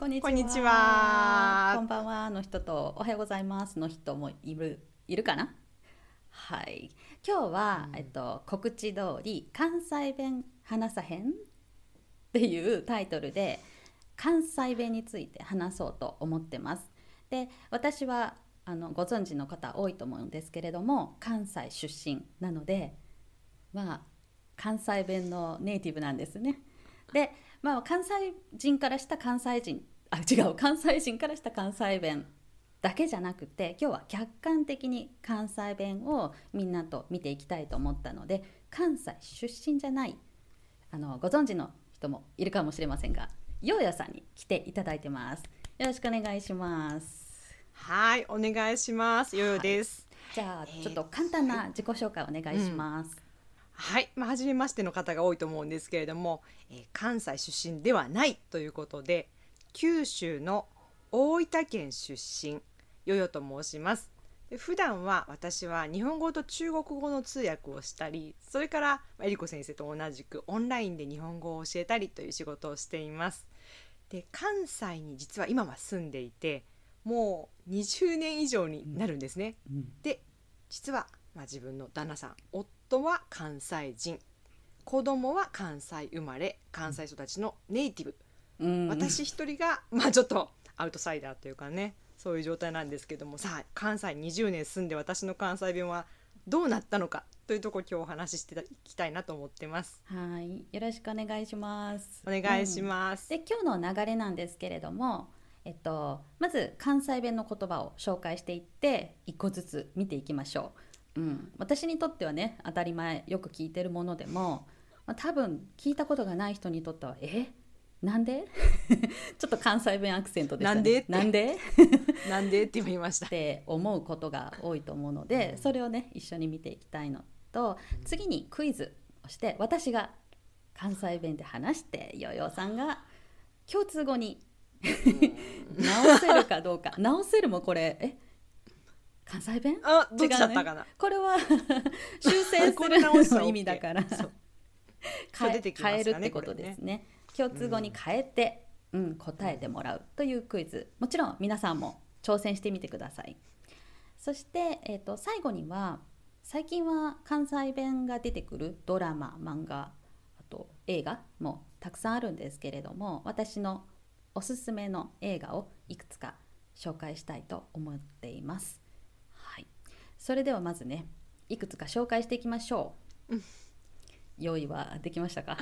こんにちは。こんにちはこんばんはの人とおはようございますの人もいるいるかな？はい。今日は、えっと告知通り関西弁話さへんっていうタイトルで関西弁について話そうと思ってます。で、私はあのご存知の方多いと思うんですけれども関西出身なのでまあ関西弁のネイティブなんですね。で、まあ、関西人からした関西人あ違う関西人からした関西弁だけじゃなくて今日は客観的に関西弁をみんなと見ていきたいと思ったので関西出身じゃないあのご存知の人もいるかもしれませんがようやさんに来ていただいてます。よろしくお願いします。はい、お願いします。よよです。じゃあちょっと簡単な自己紹介お願いします。はい、まあ初めましての方が多いと思うんですけれども、えー関西出身ではないということで、九州の大分県出身よよと申します。で普段は私は日本語と中国語の通訳をしたり、それからまあえりこ先生と同じくオンラインで日本語を教えたりという仕事をしています。で関西に実は今は住んでいてもう20年以上になるんですね。うんで実は、まあ、自分の旦那さん夫は関西人子供は関西生まれ関西育ちのネイティブ、うん私一人が、まあ、ちょっとアウトサイダーというかねそういう状態なんですけども。さあ関西20年住んで私の関西弁はどうなったのかというところ今日お話ししていきたいなと思ってます。はい、よろしくお願いします。お願いします。で今日の流れなんですけれども、えっと、まず関西弁の言葉を紹介していって一個ずつ見ていきましょう、うん、私にとってはね当たり前よく聞いてるものでも、まあ、多分聞いたことがない人にとってはえ？なんで？ちょっと関西弁アクセントでしたね。なんで？なんで？なんでって言いまし ったて思うことが多いと思うのでそれをね一緒に見ていきたいのと次にクイズをして私が関西弁で話してヨーヨーさんが共通語に直せるかどうか。直せるもこれえ？関西弁？あ違うね。これは修正すこれ直すのるの意味だからね変えるってことですね共通語に変えて、うん。答えてもらうというクイズ。もちろん皆さんも挑戦してみてください。そして、えー、と最後には最近は関西弁が出てくるドラマ漫画あと映画もたくさんあるんですけれども私のおすすめの映画をいくつか紹介したいと思っています。はい、それではまずねいくつか紹介していきましょう。用意はできましたか？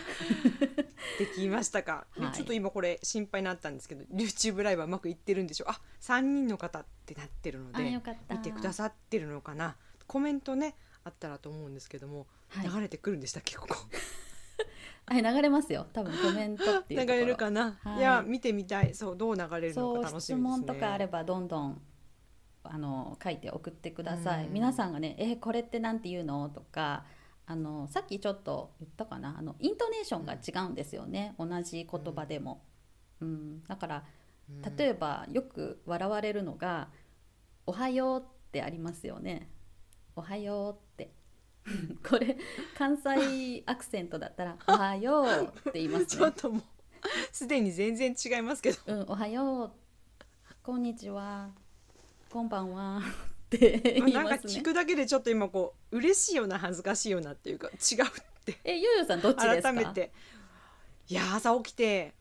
できましたか、ではい。ちょっと今これ心配になったんですけど YouTube ライブはうまくいってるんでしょう。あ3人の方ってなってるのあで見てくださってるのかな。コメントねあったらと思うんですけども、はい。流れてくるんでしたっけここ？はい流れますよ。多分コメントっていう流れるかな、はい。い、や見てみたい。そうどう流れるのか楽し質みですね。問とかあればどんどんあの書いて送ってください。うん。皆さんがね「えこれってなんて言うの?」とかあのさっきちょっと言ったかなあのイントネーションが違うんですよね同じ言葉でも、うん、だからうん。例えばよく笑われるのが「おはよう」ってありますよね「おはよう」って。これ関西アクセントだったら「おはよう」って言いますね。ちょっともうすでに全然違いますけど。うん、おはよう、こんにちは、こんばんはって言いなんかますね。聞くだけでちょっと今こう嬉しいような恥ずかしいようなっていうか違うってえ、ゆうさんどっちですか？改めていや朝起きて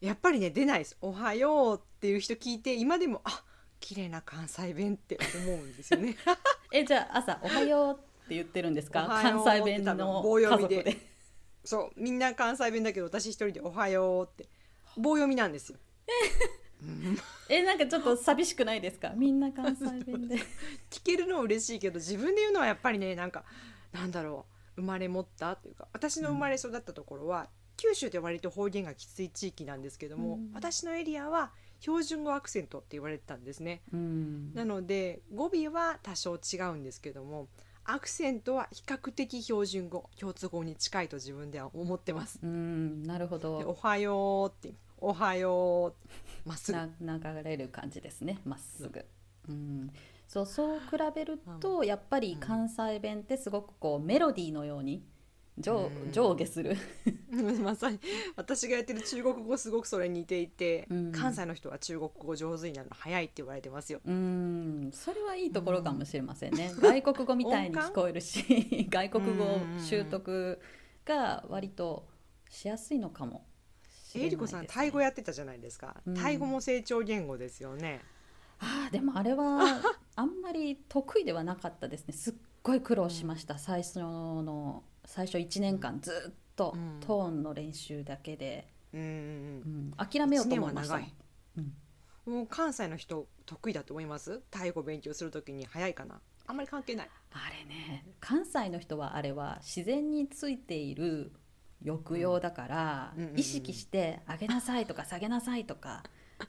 やっぱりね出ないです「おはよう」っていう人聞いて今でもあ綺麗な関西弁って思うんですよね え、じゃあ朝おはようって言ってるんですか？関西弁の棒家読みで。そうみんな関西弁だけど私一人で「おはよう」って棒読みなんですよ え、なんかちょっと寂しくないですか？みんな関西弁で。聞けるのは嬉しいけど自分で言うのはやっぱりねなんかなんだろう生まれ持ったっていうか私の生まれ育ったところは、九州って割と方言がきつい地域なんですけども、うん私のエリアは標準語アクセントって言われてたんですね。うん。なので語尾は多少違うんですけどもアクセントは比較的標準語共通語に近いと自分では思ってます。うん、なるほでおど。はようっておはよう。まっすぐ。な流れる感じですね。まっすぐ。うん。そうそう比べるとやっぱり関西弁ってすごくこうメロディーのように上うん。上下する。まさに私がやってる中国語すごくそれに似ていて、うん。関西の人は中国語上手になるの早いって言われてますよ。うん。それはいいところかもしれませんね、外国語みたいに聞こえるし外国語習得が割としやすいのかもえりこさんタイ語やってたじゃないですか、うん。タイ語も成長言語ですよね。あーでもあれは あんまり得意ではなかったですね。すっごい苦労しました、最初の最初1年間ずっとうん。トーンの練習だけで、うんうんうん。諦めようと思いました。もう関西の人得意だと思います？タイ語勉強するときに早いかな。あんまり関係ない。あれね関西の人はあれは自然についている抑揚だから、うんうんうん。うん意識して上げなさいとか下げなさいとか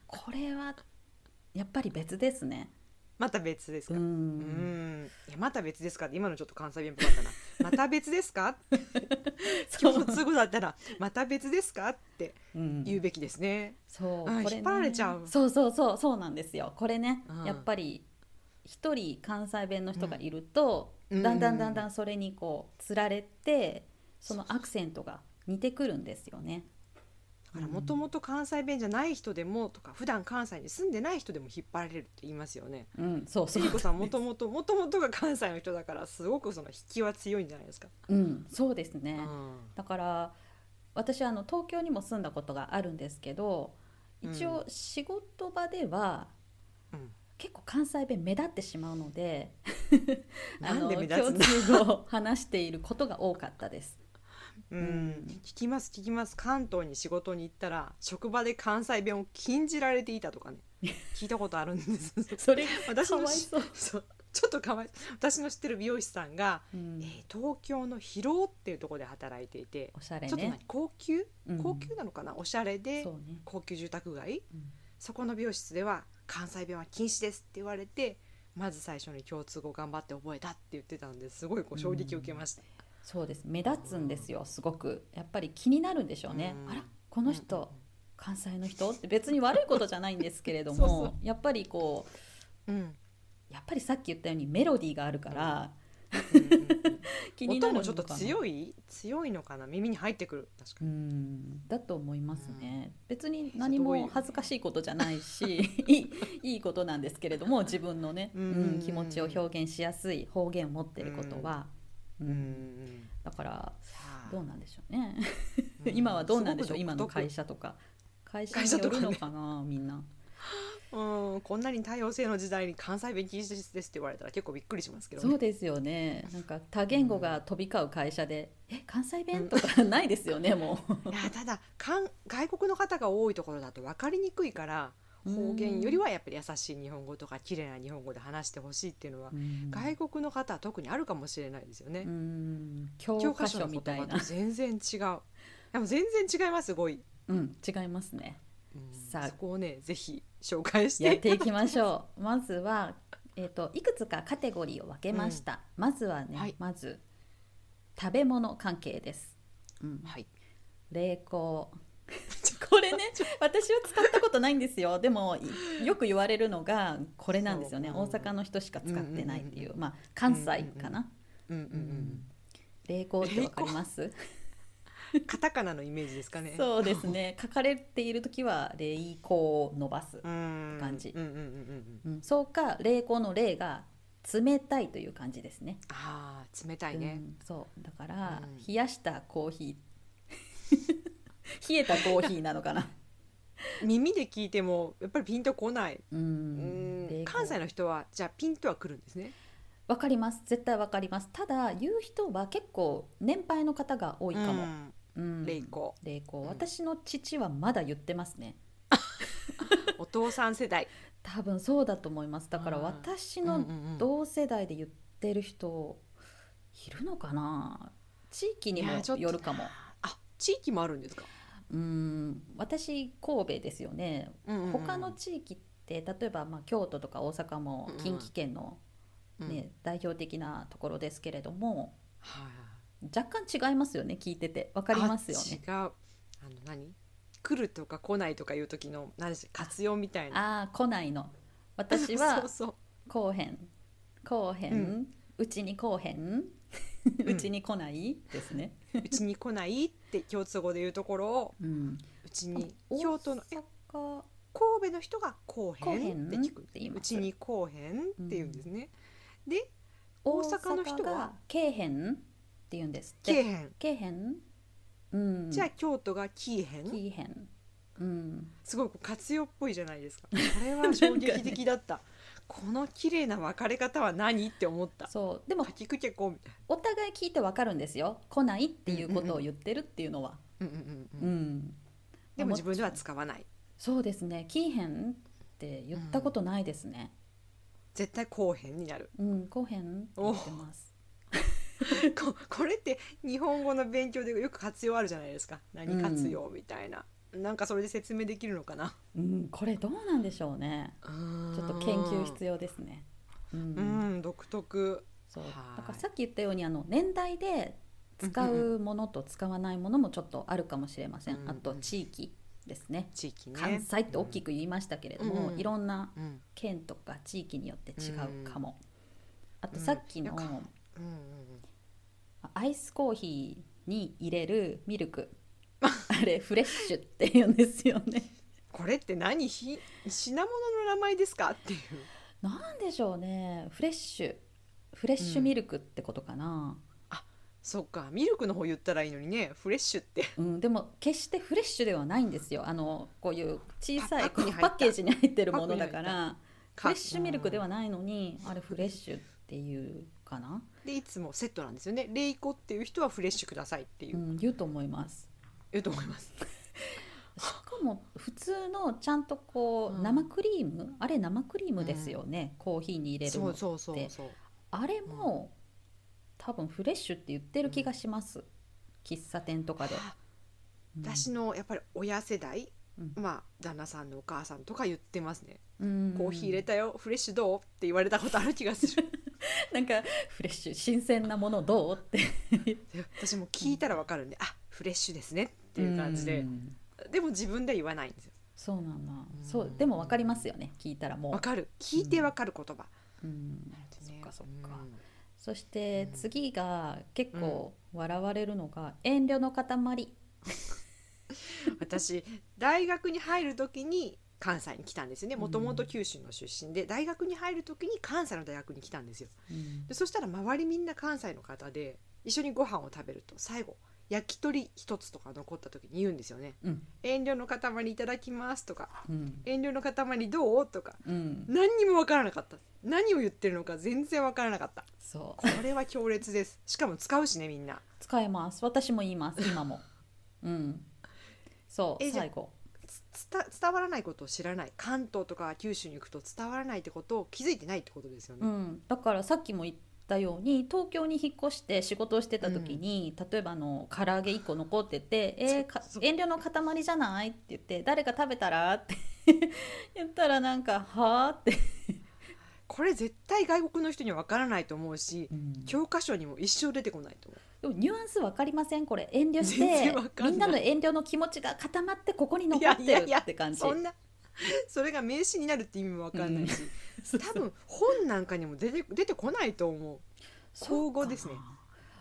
これはやっぱり別ですね。また別ですうか？うん。ん、いやまた別ですか？今のちょっと関西弁っぽかったな。また別ですか？そう。共通語だったらまた別ですか？ってうん言うべきですね。そう。これ、ね、あ引っ張られちゃう。そうそうそう。そうなんですよ。これね、うん。やっぱり一人関西弁の人がいると、うん。だんだんだんだんそれにこうつられてそのアクセントが似てくるんですよね。だからもともと関西弁じゃない人でもとか普段関西に住んでない人でも引っ張られるって言いますよね。うん、そうそうさんもともともともとが関西の人だからすごくその引きは強いんじゃないですか。うん、そうですね。うんだから私あの東京にも住んだことがあるんですけど一応仕事場ではうん結構関西弁目立ってしまうのであ なんでの目立つの共通語を話していることが多かったです。うん。うん聞きます聞きます。関東に仕事に行ったら職場で関西弁を禁じられていたとかね。聞いたことあるんです。それ私のそう。ちょっとかわい私の知ってる美容師さんが、うん。えー東京の広尾っていうところで働いていて、おしゃれちょっと。高級？うん。高級なのかな、おしゃれで。高級住宅街？うん。そこの美容室では関西弁は禁止ですって言われてまず最初に共通語頑張って覚えたって言ってたんですごいこう衝撃を受けました、そうです。目立つんですよ。すごく。やっぱり気になるんでしょうね。うん。あらこの人、うんうん。関西の人？って別に悪いことじゃないんですけれどもやっぱりこううん。やっぱりさっき言ったようにメロディーがあるから、うんうんうん。気になる音もちょっとのかな強い強いのかな？耳に入ってくる。確かうに、ん。だと思いますね、別にえ何も恥ずかしいことじゃないし いいいいことなんですけれども自分のね、ううんん気持ちを表現しやすい方言を持ってることは、うんうんだからどうなんでしょうね。うん。今はどうなんでしょう？今の会社とか。会社によるのかなみんな。うん。こんなに多様性の時代に関西弁禁止ですって言われたら結構びっくりしますけど、そうですよね。なんか多言語が飛び交う会社で「え関西弁?」とか ないですよねもう。いやただかん外国の方が多いところだと分かりにくいから方言よりはやっぱり優しい日本語とか綺麗な日本語で話してほしいっていうのは、うん。外国の方は特にあるかもしれないですよね。うん。教教科書みみたいな。全然違うでも全然違います語彙、うん違いますね。うん。さあ。そこをねぜひ紹介しやってていきましょう。まずは、えー、といくつかカテゴリーを分けました、まずはね、はい。まず食べ物関係です、うん、はい。冷凍私は使ったことないんですよ。でもいよく言われるのがこれなんですよね。大阪の人しか使ってないっていう,、まあ関西かな、うんうんうん冷凍ってわかります？カタカナのイメージですかね。そうですね。書かれている時は冷凍を伸ばす、うん。感じ。そうか冷凍の冷が冷たいという感じですね。ああ冷たいね、うん、そう。だから、うん。冷やしたコーヒー。冷えたコーヒーなのかな 耳で聞いてもやっぱりピンとこない、ううん。関西の人はじゃあピンとはくるんですね。わかります。絶対わかります。ただ言う人は結構年配の方が多いかも、うん。うん。冷凍冷凍うん。私の父はまだ言ってますね。お父さん世代。多分そうだと思います。だからうん。私の同世代で言ってる人いるのかな？地域にもよるかも。あ地域もあるんですか、うん私神戸ですよね。うんうんうん。他の地域って例えばまあ京都とか大阪もうんうん近畿圏の、うんね代表的なところですけれどもはい若干違いますよね聞いてて。わかりますよね。あ違う。あの何？来るとか来ないとかいう時の何でし活用みたいな。ああ来ないの。私 そはうそう。来おへん来おへん、うちに来おへん うちに来ない？ですね。うちに来ないって共通語で言うところをうん、うちに大京都の神戸の人が来来へんって聞くうちに来へんって言うんですね、で大大阪の人がけえへんって言うんですって。来えへん、けえへん。うん。じゃあ京都が来えへんきいへん。うん。すごいこう活用っぽいじゃないですか。これは衝撃的だった、この綺麗な分かれ方は何って思った。そう。でもかきくけこみたいお互い聞いてわかるんですよ来ないっていうことを言ってるっていうのは、な、うんうんうんううん。んでも自分では使わない。そうですね「きいへん」って言ったことないですね。絶対こうへんになる。うん「こうへん」って言ってます ここれって日本語の勉強でよく活用あるじゃないですか。何活用みたいな、なんかそれで説明できるのかな？うんこれどうなんでしょうね。ちちょっと研究必要ですね。うん。うん独特。そう。はい。だからさっき言ったようにあの年代で使うものと使わないものもちょっとあるかもしれません、うんあと地域ですね。地域ね。関西って大きく言いましたけれども、うんいろんなうん、うん県とか地域によって違うかも、あとうん。さっきのアイスコーヒーに入れるミルク あれフレッシュって言うんですよね。これって何？ひ品物の名前ですか？っていう。なんでしょうね。フレッシュ。フレッシュミルクってことかな、そっか。ミルクの方言ったらいいのにね。フレッシュって。うん。でも決してフレッシュではないんですよ。あのこういう小さいパッケージに入ってるものだから。フかレッシュミルクではないのにあれフレッシュっていうかな、でいつもセットなんですよね。レイコっていう人はフレッシュくださいっていう。う、ん、言うと思います言うと思います。しかも普通のちゃんとこう、うん。生クリーム？あれ生クリームですよね、コーヒーに入れるのそうそうそうそう。あれも、多分フレッシュって言ってる気がします、喫茶店とかで、私のやっぱり親世代、うん。まあ旦那さんのお母さんとか言ってますね、うん。コーヒー入れたよ。フレッシュどう？って言われたことある気がする。なんかフレッシュ新鮮なものどう？って。で私も聞いたらわかるんで、あフレッシュですねっていう感じで、うん。でも自分では言わないんですよ。そうなんだ、うん。そう。でも分かりますよね。聞いたらもう。わかる。聞いてわかる言葉、うん。そっねかそっか、うん。そしてうん。次が結構笑われるのが遠慮の塊。私大学に入る時に関西に来たんですよね。もともと九州の出身で。大学に入る時に関西の大学に来たんですよ。うん。でそしたら周りみんな関西の方で一緒にご飯を食べると最後焼き鳥一つとか残った時に言うんですよね。うん「遠慮の塊いただきます」とか。うん「遠慮の塊どう?」とか。うん。何にも分からなかった。何を言ってるのか全然分からなかった。そう。これは強烈です。しかも使うしねみんな。使えます。私も言います今も。うん。そうえじゃあ最後。つ伝伝わらないことを知らない。関東とか九州に行くと伝わらないってことを気づいてないってことですよね、うん、だからさっきも言ったように東京に引っ越して仕事をしてた時に、例えばあの唐揚げ1個残ってて「えー遠慮の塊じゃない?」って言って「誰か食べたら?」って 言ったらなんか「はあ?」って、これ絶対外国の人には分からないと思うしうん。教科書にも一生出てこないと思う。でもニュアンス分かりませんこれ。遠慮し全てみんなの遠慮の気持ちが固まってここに残ってるって感じ。そんな それが名詞になるって意味も分かんないし、多分本なんかにも出て出てこないと思う。口語ですね。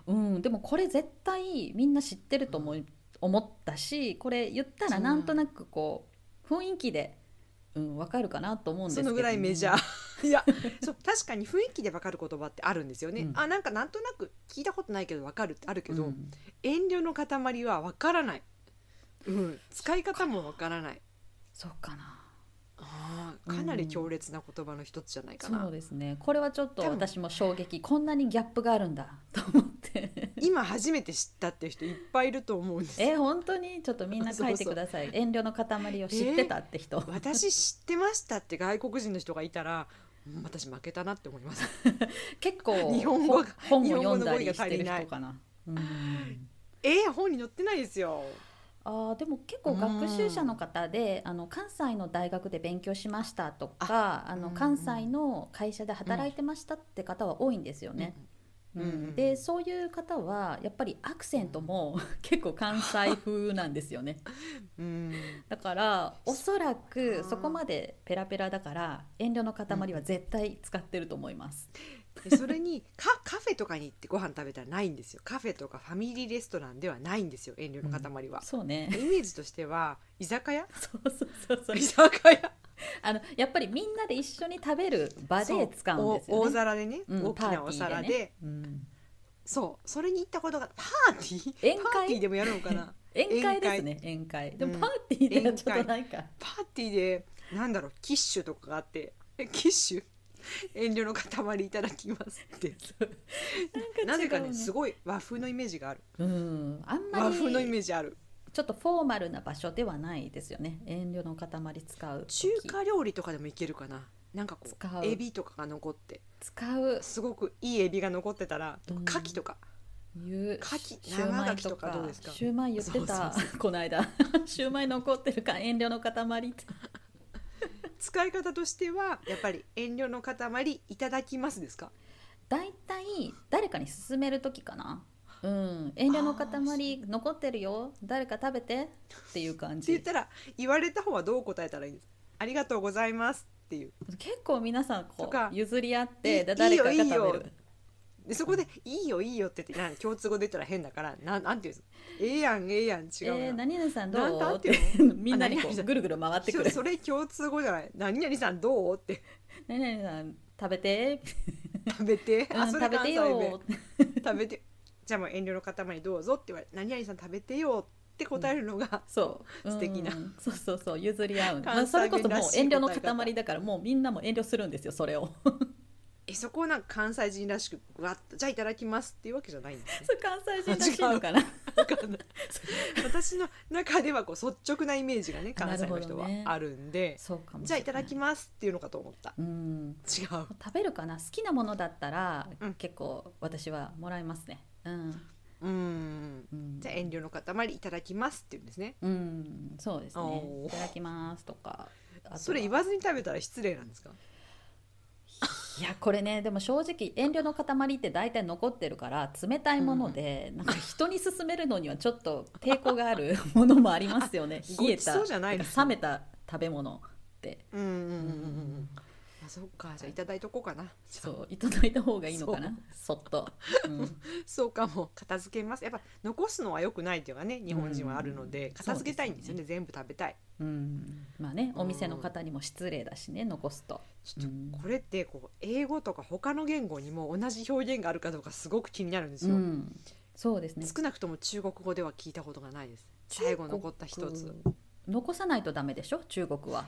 そううん。でもこれ絶対みんな知ってると思い、思ったしこれ言ったらなんとなくこう雰囲気で、うん、分かるかなと思うんですけど、ね、そのぐらいメジャー。いやそう確かに雰囲気で分かる言葉ってあるんですよね、うん。あなんかなんとなく聞いたことないけど分かるってあるけど、うん。遠慮の塊は分からない、うん、使い方も分からない。そうかなあーかなり強烈な言葉の一つじゃないかな、そうですね。これはちょっと私も衝撃。こんなにギャップがあるんだと思って。今初めて知ったっていう人いっぱいいると思うんですよ。え本当に？ちょっとみんな書いてください。遠慮の塊を知ってたって人、私知ってましたって外国人の人がいたらうん私負けたなって思います。結構日本語が本を読んだりしてる人かな。うん。えー、本に載ってないですよあーでも結構学習者の方であの関西の大学で勉強しましたとかあのうん。関西の会社で働いてましたって方は多いんですよね。うん。うん。うんでそういう方はやっぱりアクセントも結構関西風なんですよね。うん。だからおそらくかそこまでペラペラだから遠慮の塊は絶対使ってると思います。でそれにカカフェとかに行ってご飯食べたらないんですよ。カフェとかファミリーレストランではないんですよ遠慮の塊は、そうね。イメージとしては居酒屋？そうそうそうそう。居酒屋？あのやっぱりみんなで一緒に食べる場で使うんですよね。大皿でね、うん大きなお皿で。ねうん。そう。それに行ったことがパーティー？宴会？パーティーでもやるのかな。宴会ですね宴会。でもうん。パーティーではちょっとないか、パーティーでなんだろうキッシュとかがあって。えキッシュ？遠慮の塊いただきますって。なぜかねすごい和風のイメージがある。うんあんま和風のイりメージある。ちょっとフォーマルな場所ではないですよね。遠慮の塊使う時。中華料理とかでもいけるかな。なんかこ使う。うエビとかが残って。使う。すごくいいエビが残ってたらうん。牡蠣とか。いう。牡蠣シューマイ生牡蠣とか。どうですか？シューマイ言ってた。そうこの間。シューマイ残ってるか遠慮の塊って使い方としてはやっぱり遠慮の塊いただきますですか？大体誰かに勧める時かな。うん。遠慮の塊残ってるよ。誰か食べてっていう感じ。って言ったら言われた方はどう答えたらいいんです？かありがとうございますっていう。結構皆さんことうか譲り合っいて誰かが食べるでそこで「いいよいいよ」って言ってなん共通語で言ったら変だからなんなんていうんですか？ええやんええやん違うな、えー、何々さんどう？ってみんなにこうん。ぐるぐる回ってくる。そそれ共通語じゃない。何々さんどう？って。何々さん食べて、食べて、う食べてよ食べて。じゃあもう遠慮の塊どうぞって言われ何々さん食べてよって答えるのが、そう。素敵な。うんそうそうそう譲り合う、まあ、関それこそもう遠慮の塊だからもうみんなも遠慮するんですよそれをえそこをなんか関西人らしくわっとじゃあいただきますっていうわけじゃないんですね。それ関西人らしいのかな。私の中ではこう率直なイメージがね関西の人はあるんでじゃあいただきますっていうのかと思った。うん。違う。食べるかな？好きなものだったら、うん。結構私はもらいますね。うん、うん。うん、じゃあ遠慮の塊いただきますっていうんですね。うん。そうですね。いただきますとか。それ言わずに食べたら失礼なんですか？いやこれねでも正直遠慮の塊って大体残ってるから冷たいもので、なんか人に勧めるのにはちょっと抵抗がある ものもありますよね。冷えた冷めた食べ物って。うんうんうんうんうん。あそっかじゃあいただいとこうかな。そういただいた方がいいのかな。そっと、うん。そうかも。片付けます。やっぱ残すのは良くないっていうのがね日本人はあるので、うん片付けたいんですよね。そう全部食べたい。うん、まあねお店の方にも失礼だしね残すと。ちょっとうん。これってこう英語とか他の言語にも同じ表現があるかどうかすごく気になるんですよ、うん、そうですね。少なくとも中国語では聞いたことがないです。最後残った一つ。残さないとダメでしょ？中国は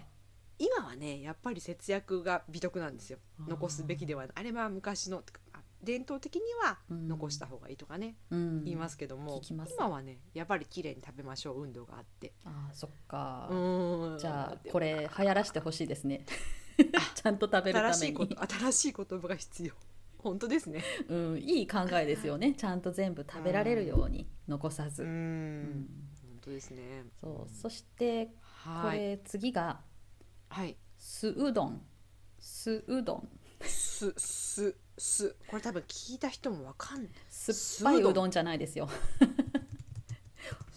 今はねやっぱり節約が美徳なんですよ。残すべきではあれは昔のあ伝統的にはうん。残した方がいいとかね、うん。言いますけども今はねやっぱり綺麗に食べましょう運動があって。あーそっか、うんじゃあこれ流行らしてほしいですね。ちゃんと食べるために。新しいこと新しい言葉が必要。本当ですね。うん、いい考えですよね。ちゃんと全部食べられるように残さず、うん。うん。本当ですね。そうそしてこはい。れ次がはい。酢うどん。酢うどん。すすす。これ多分聞いた人もわかんない。酸っぱいうどん。じゃないですよ。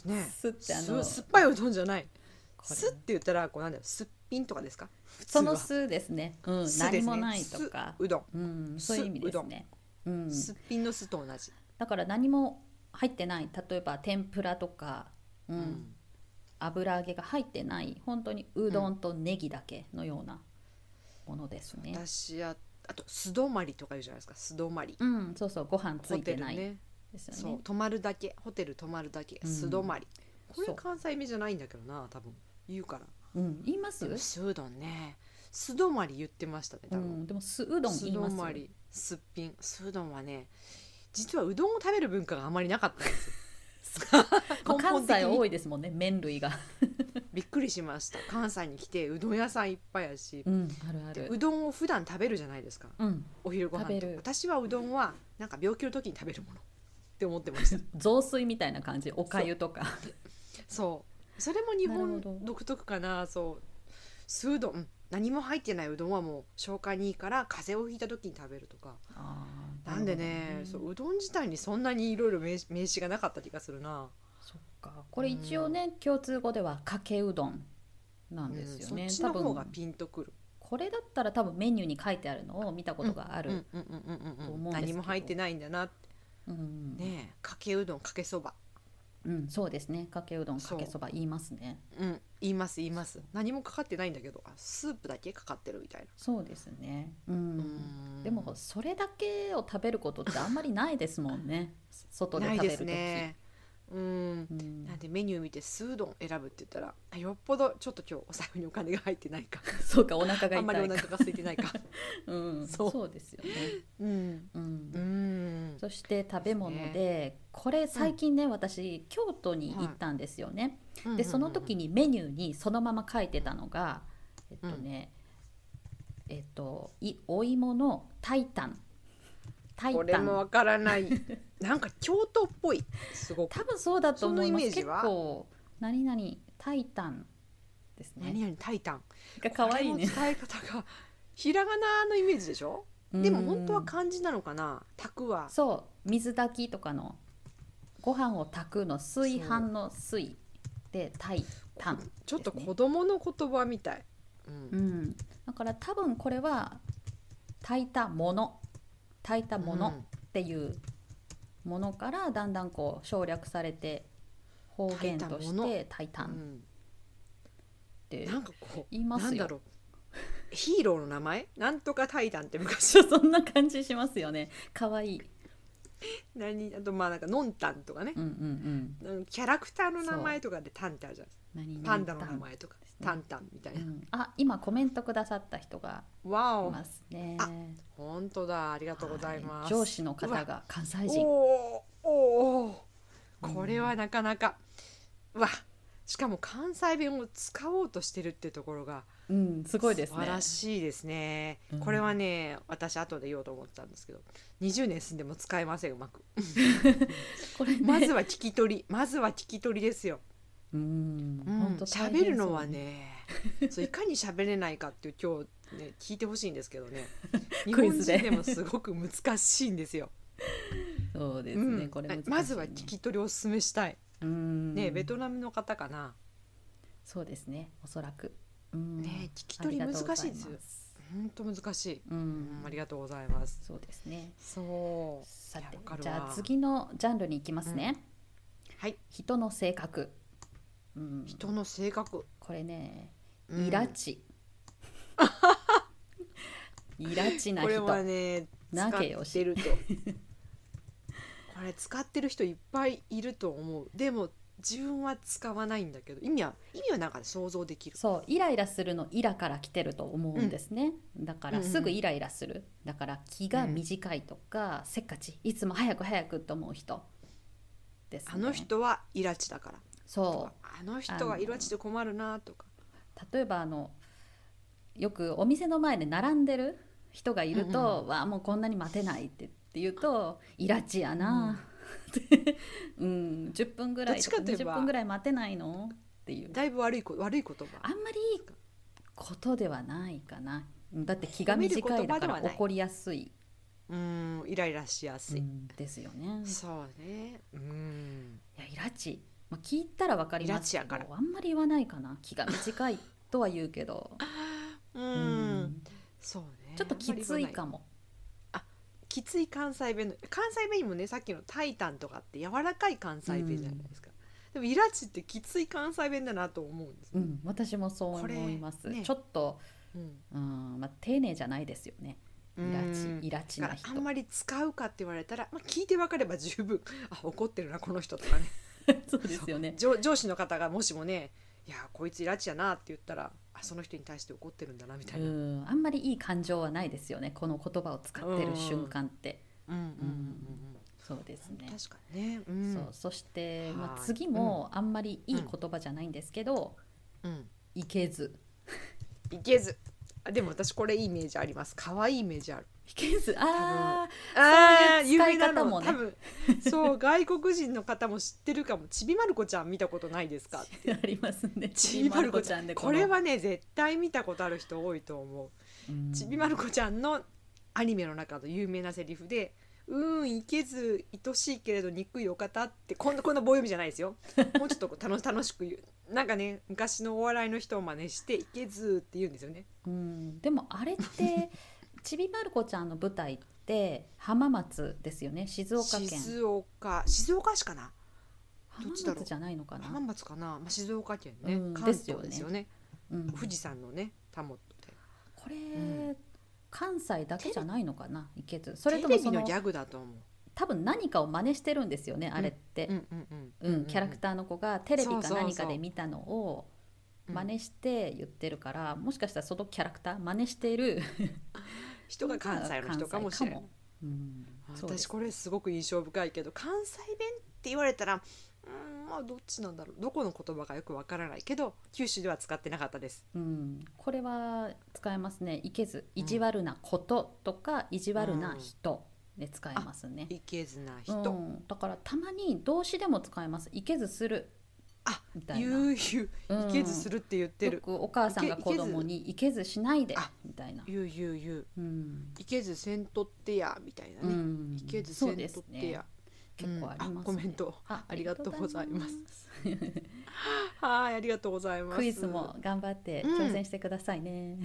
ね酢ってあの。す酸っぱいうどんじゃない。これ。すって言ったらこうなんだよ。すっぴんとかですか？そは。の酢ですね、うん、何もないとか。酢うどん。うん、そういう意味ですね、うん、すっぴんの酢と同じ。だから何も入ってない。例えば天ぷらとか、うん。うん油揚げが入ってない本当にうどんとネギだけのようなものですね、私やあと素泊まりとか言うじゃないですか。素泊まり。うんそうそうご飯つホいてないね。ですよね。そう泊まるだけ。ホテル泊まるだけ。うん。素泊まり。これそう関西弁じゃないんだけどな多分。言うから。うん、言います？でも酢うどんね。素泊まり言ってましたね多う分ん、でも酢うどん素言います泊まりすっぴん。酢うどんはね実はうどんを食べる文化があまりなかったんですよ関西多いいですもんね麺類が。びっくりしました。関西に来てうどん屋さんいっぱいやし、うんあるある。でうどんを普段食べるじゃないですか。うん。お昼ご飯食私はうどんはなんか病気の時に食べるもの。って思ってました。雑炊みたいな感じ？おかゆとか。そう。それも日本独特かな。そう。酢うどん。何も入ってないうどんはもう消化にいいから風邪をひいた時に食べるとか。あーなんでるね。ほどそううどん自体にそんなにいろいろ名詞名詞がなかった気がするな。そっか。これ一応ね共通語ではかけうどんなんですよね、うんそっち多分の方がピンとくる。これだったら多分メニューに書いてあるのを見たことがある、うんうんうんうんうん。と思うんですけど。何も入ってないんだなって。うん。ねえかけうどんかけそばうん、そうですね。かけうどんかけそば言いますね。うん言います言います。何もかかってないんだけどあスープだけかかってるみたいな。そうですね。ううん。んでもそれだけを食べることってあんまりないですもんね。外でないです食べる時ねうん。うん。なんでメニュー見て酢うどん選ぶって言ったらあよっぽどちょっと今日お財布にお金が入ってないか。そうかお腹があんまりお腹が空いてないか。うん。そう。そうですよね。うん。うん。うん。そして食べ物でこれ最近ね、私京都に行ったんですよね、うんでその時にメニューにそのまま書いてたのがえっとね、えっといお芋のタイタン。これもわからない。なんか京都っぽい。すごく。多分そうだと思います。結そのイメージは？構何々タイタンですね。何々タイタン。が可愛いね。伝え方がひらがなのイメージでしょ？でも本当は漢字なのかな？炊くは。そう。水炊きとかの。ご飯を炊くの炊飯の水でタイタンちょっと子供の言葉みたい、うん。うん、だから多分これは炊いたもの炊いたものっていうものからだんだんこう省略されて方言として炊いたっうん。てなんかこう言いますよ。なんだろう。ヒーローの名前？なんとかタイタンって昔。そんな感じしますよね。可愛い何？あとまあなんかノンタンとかね。うんうんうん。うんキャラクターの名前とかでタンってあるじゃないですかパンダの名タン前とか。ねタンタンみたいうな、ん、あ今コメントくださった人がいますね。あ本当だ。ありがとうございます、はい。上司の方が関西人。おーおーこれはなかなか、うわしかも関西弁を使おうとしてるってところがうんすごいですね。素晴らしいですね。うん。これはね私後で言おうと思ってたんですけど20年住んでも使えませんうまく。これね。まずは聞き取りまずは聞き取りですようん。うん。本当喋るのはね そういかに喋れないかっていう今日ね聞いてほしいんですけどね。日本人でもすごく難しいんですよ。そうですね、うん。これね、まずは聞き取りをお勧めしたい。うん。ねベトナムの方かな。そうですね。おそらく。うん。ね聞き取り難しいですよ。本当難しい。ううんんありがとうございます。そうですね。そう。さてじゃあ次のジャンルに行きますね、はい。人の性格、うん、人の性格。これねうん。イラチ、イラチなこれ人はね使投げよし。ってると。これ使ってる人いっぱいいると思う。でも自分は使わないんだけど。意味は意味はなんか想像できる。そうイライラするのイラから来てると思うんですね、だからすぐイライラする。だから気が短いとか、せっかちいつも早く早くと思う人ですね。あの人はイラチだから。そあの人はイラチで困るなとか。う例えばあのよくお店の前で並んでる人がいると「わあもうこんなに待てない」ってって言うと「イラチやな」って、うん、10分ぐらいとかどっちかといえば20分ぐらい待てないのっていう。だいぶ悪いこ悪い言葉。あんまりいいことではないかな。うんだって気が短いだから怒りやすい、うんイライラしやすい。うんですよね。そうね。うん。いやイラチ、まあ、聞いたらわかりますけどあんまり言わないかな。気が短いとは言うけど、う。うん。そうね。ちょっときついかも。もきつい関西弁の関西弁にもね。さっきのタイタンとかって柔らかい関西弁じゃないですか。でもイラチってきつい関西弁だなと思うんですう。ん。私もそう思います、ね。ちょっと、うん。うんまあ、丁寧じゃないですよね。イラうん。チイラチな人。らあんまり使うかって言われたら、まあ、聞いて分かれば十分。あ怒ってるなこの人とかね そうですよね。上上司の方がもしもねいやこいつイラチやなって言ったらあその人に対して怒ってるんだなみたういな。ん。あんまりいい感情はないですよね。この言葉を使ってる瞬間って、うん。うん。うん。うん。そうですね。確かにね。うん。そう。そして、まあ、はい次もあんまりいい言葉じゃないんですけどうん「いけず」いけず。あでも私これいいイメージあります。可愛いイメージある「いけず」ああそういう使い方もね。多分。そう外国人の方も知ってるかも。ちびまる子ちゃん見たことないですか？あ ありますね。ちびまる子ちゃんで。これはね絶対見たことある人多いと思う。ちびまる子ちゃんのアニメの中の有名なセリフでうーんいけず愛しいけれど憎いお方ってこんなこんな棒読みじゃないですよ。もうちょっと楽楽しく言う。なんかね昔のお笑いの人を真似していけずって言うんですよね。うん、でもあれってちびまる子ちゃんの舞台って浜松ですよね？静岡県。静岡。静岡市かな？浜どっちだろう？松じゃないのかな？浜、松かな、まあ、静岡県ね、うん関東ですよね。うん、富士山のねたもこれ、ん関西だけじゃないのかな？池津それテともそのギャグだと思う。多分何かを真似してるんですよねあれって、うんキャラクターの子がテレビか何かで見たのを真似して言ってるから、もしかしたらそのキャラクター真似している人が関西の人かもしれないうん、私これすごく印象深いけど関西弁って言われたらうんまあどっちなんだろう。どこの言葉かよくわからないけど九州では使ってなかったです。うん、これは使えますね。いけず、意地悪なこととか、意地悪な人で使えますね。いけずなう人、ん、だからたまに動詞でも使えます。いけずするあみたいな。言う言ううん。いけずするって言ってる、よくお母さんが子供にいけずしないであみたいな。言う言う言ううん、いけずせんとってやみたいなうね、ん。いけずせんとってや。結構あります、ね。コメント。あありがとうございます。はいありがとうございます。クイズも頑張ってうん挑戦してくださいね。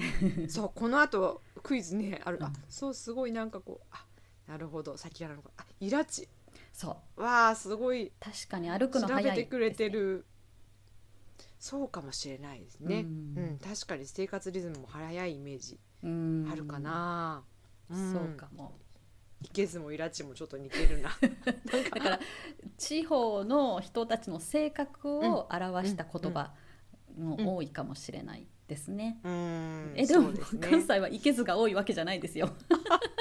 そうこの後クイズねある、うん。あそうすごいなんかこうあなるほど。先なのかあイラチ。そう、わあすごい。確かに歩く調の早いべてくれて。る、そうかもしれないですね、ううん。ん確かに生活リズムも早いイメージうん。あるか。な、そうかも。いけずもイラチもちょっと似てるな。だから地方の人たちの性格を表した言葉も多いかもしれないですね。うん。えでもね。関西は池津が多いわけじゃないですよ。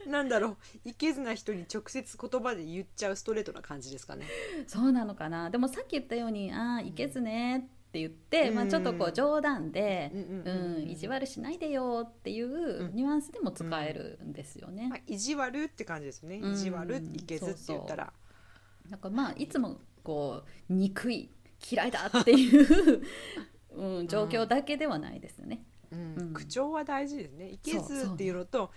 なんだろういけずな人に直接言葉で言っちゃうストレートな感じですかね。そうなのかな。でもさっき言ったように「ああ池津ね」って言って、うん。まあ、ちょっとこう冗談でうん「うん、意地悪しないでよ」っていうニュアンスでも使えるんですよね。まあ、意地悪って感じですね、うん。意地悪いけずって言ったら。なんかまあいつもこう憎い嫌いだっていう、うん、状況だけではないですよね。うん。うん。口調は大事ですね。いけずっていうのと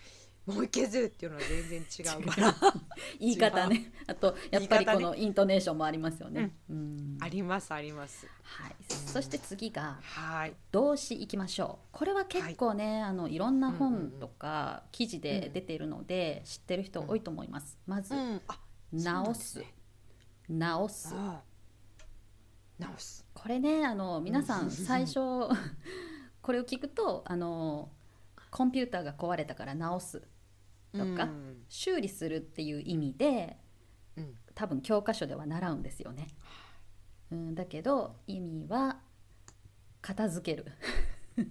もういけずっていうのは全然違うから。言い方ね。あとやっぱりこのイントネーションもありますよね。うん。ありますあります。はい、そして次がはい。動詞いきましょう。これは結構ね、い、あのいろんなうんうん本とか記事で出ているので、知ってる人多いと思います、まず、うん。あ直す、そう直す。直す。これねあの皆さうんん。最初 これを聞くとあのコンピューターが壊れたから直すとかうん修理するっていう意味でうん。多分教科書では習うんですよね。うん、だけど意味は片付ける。本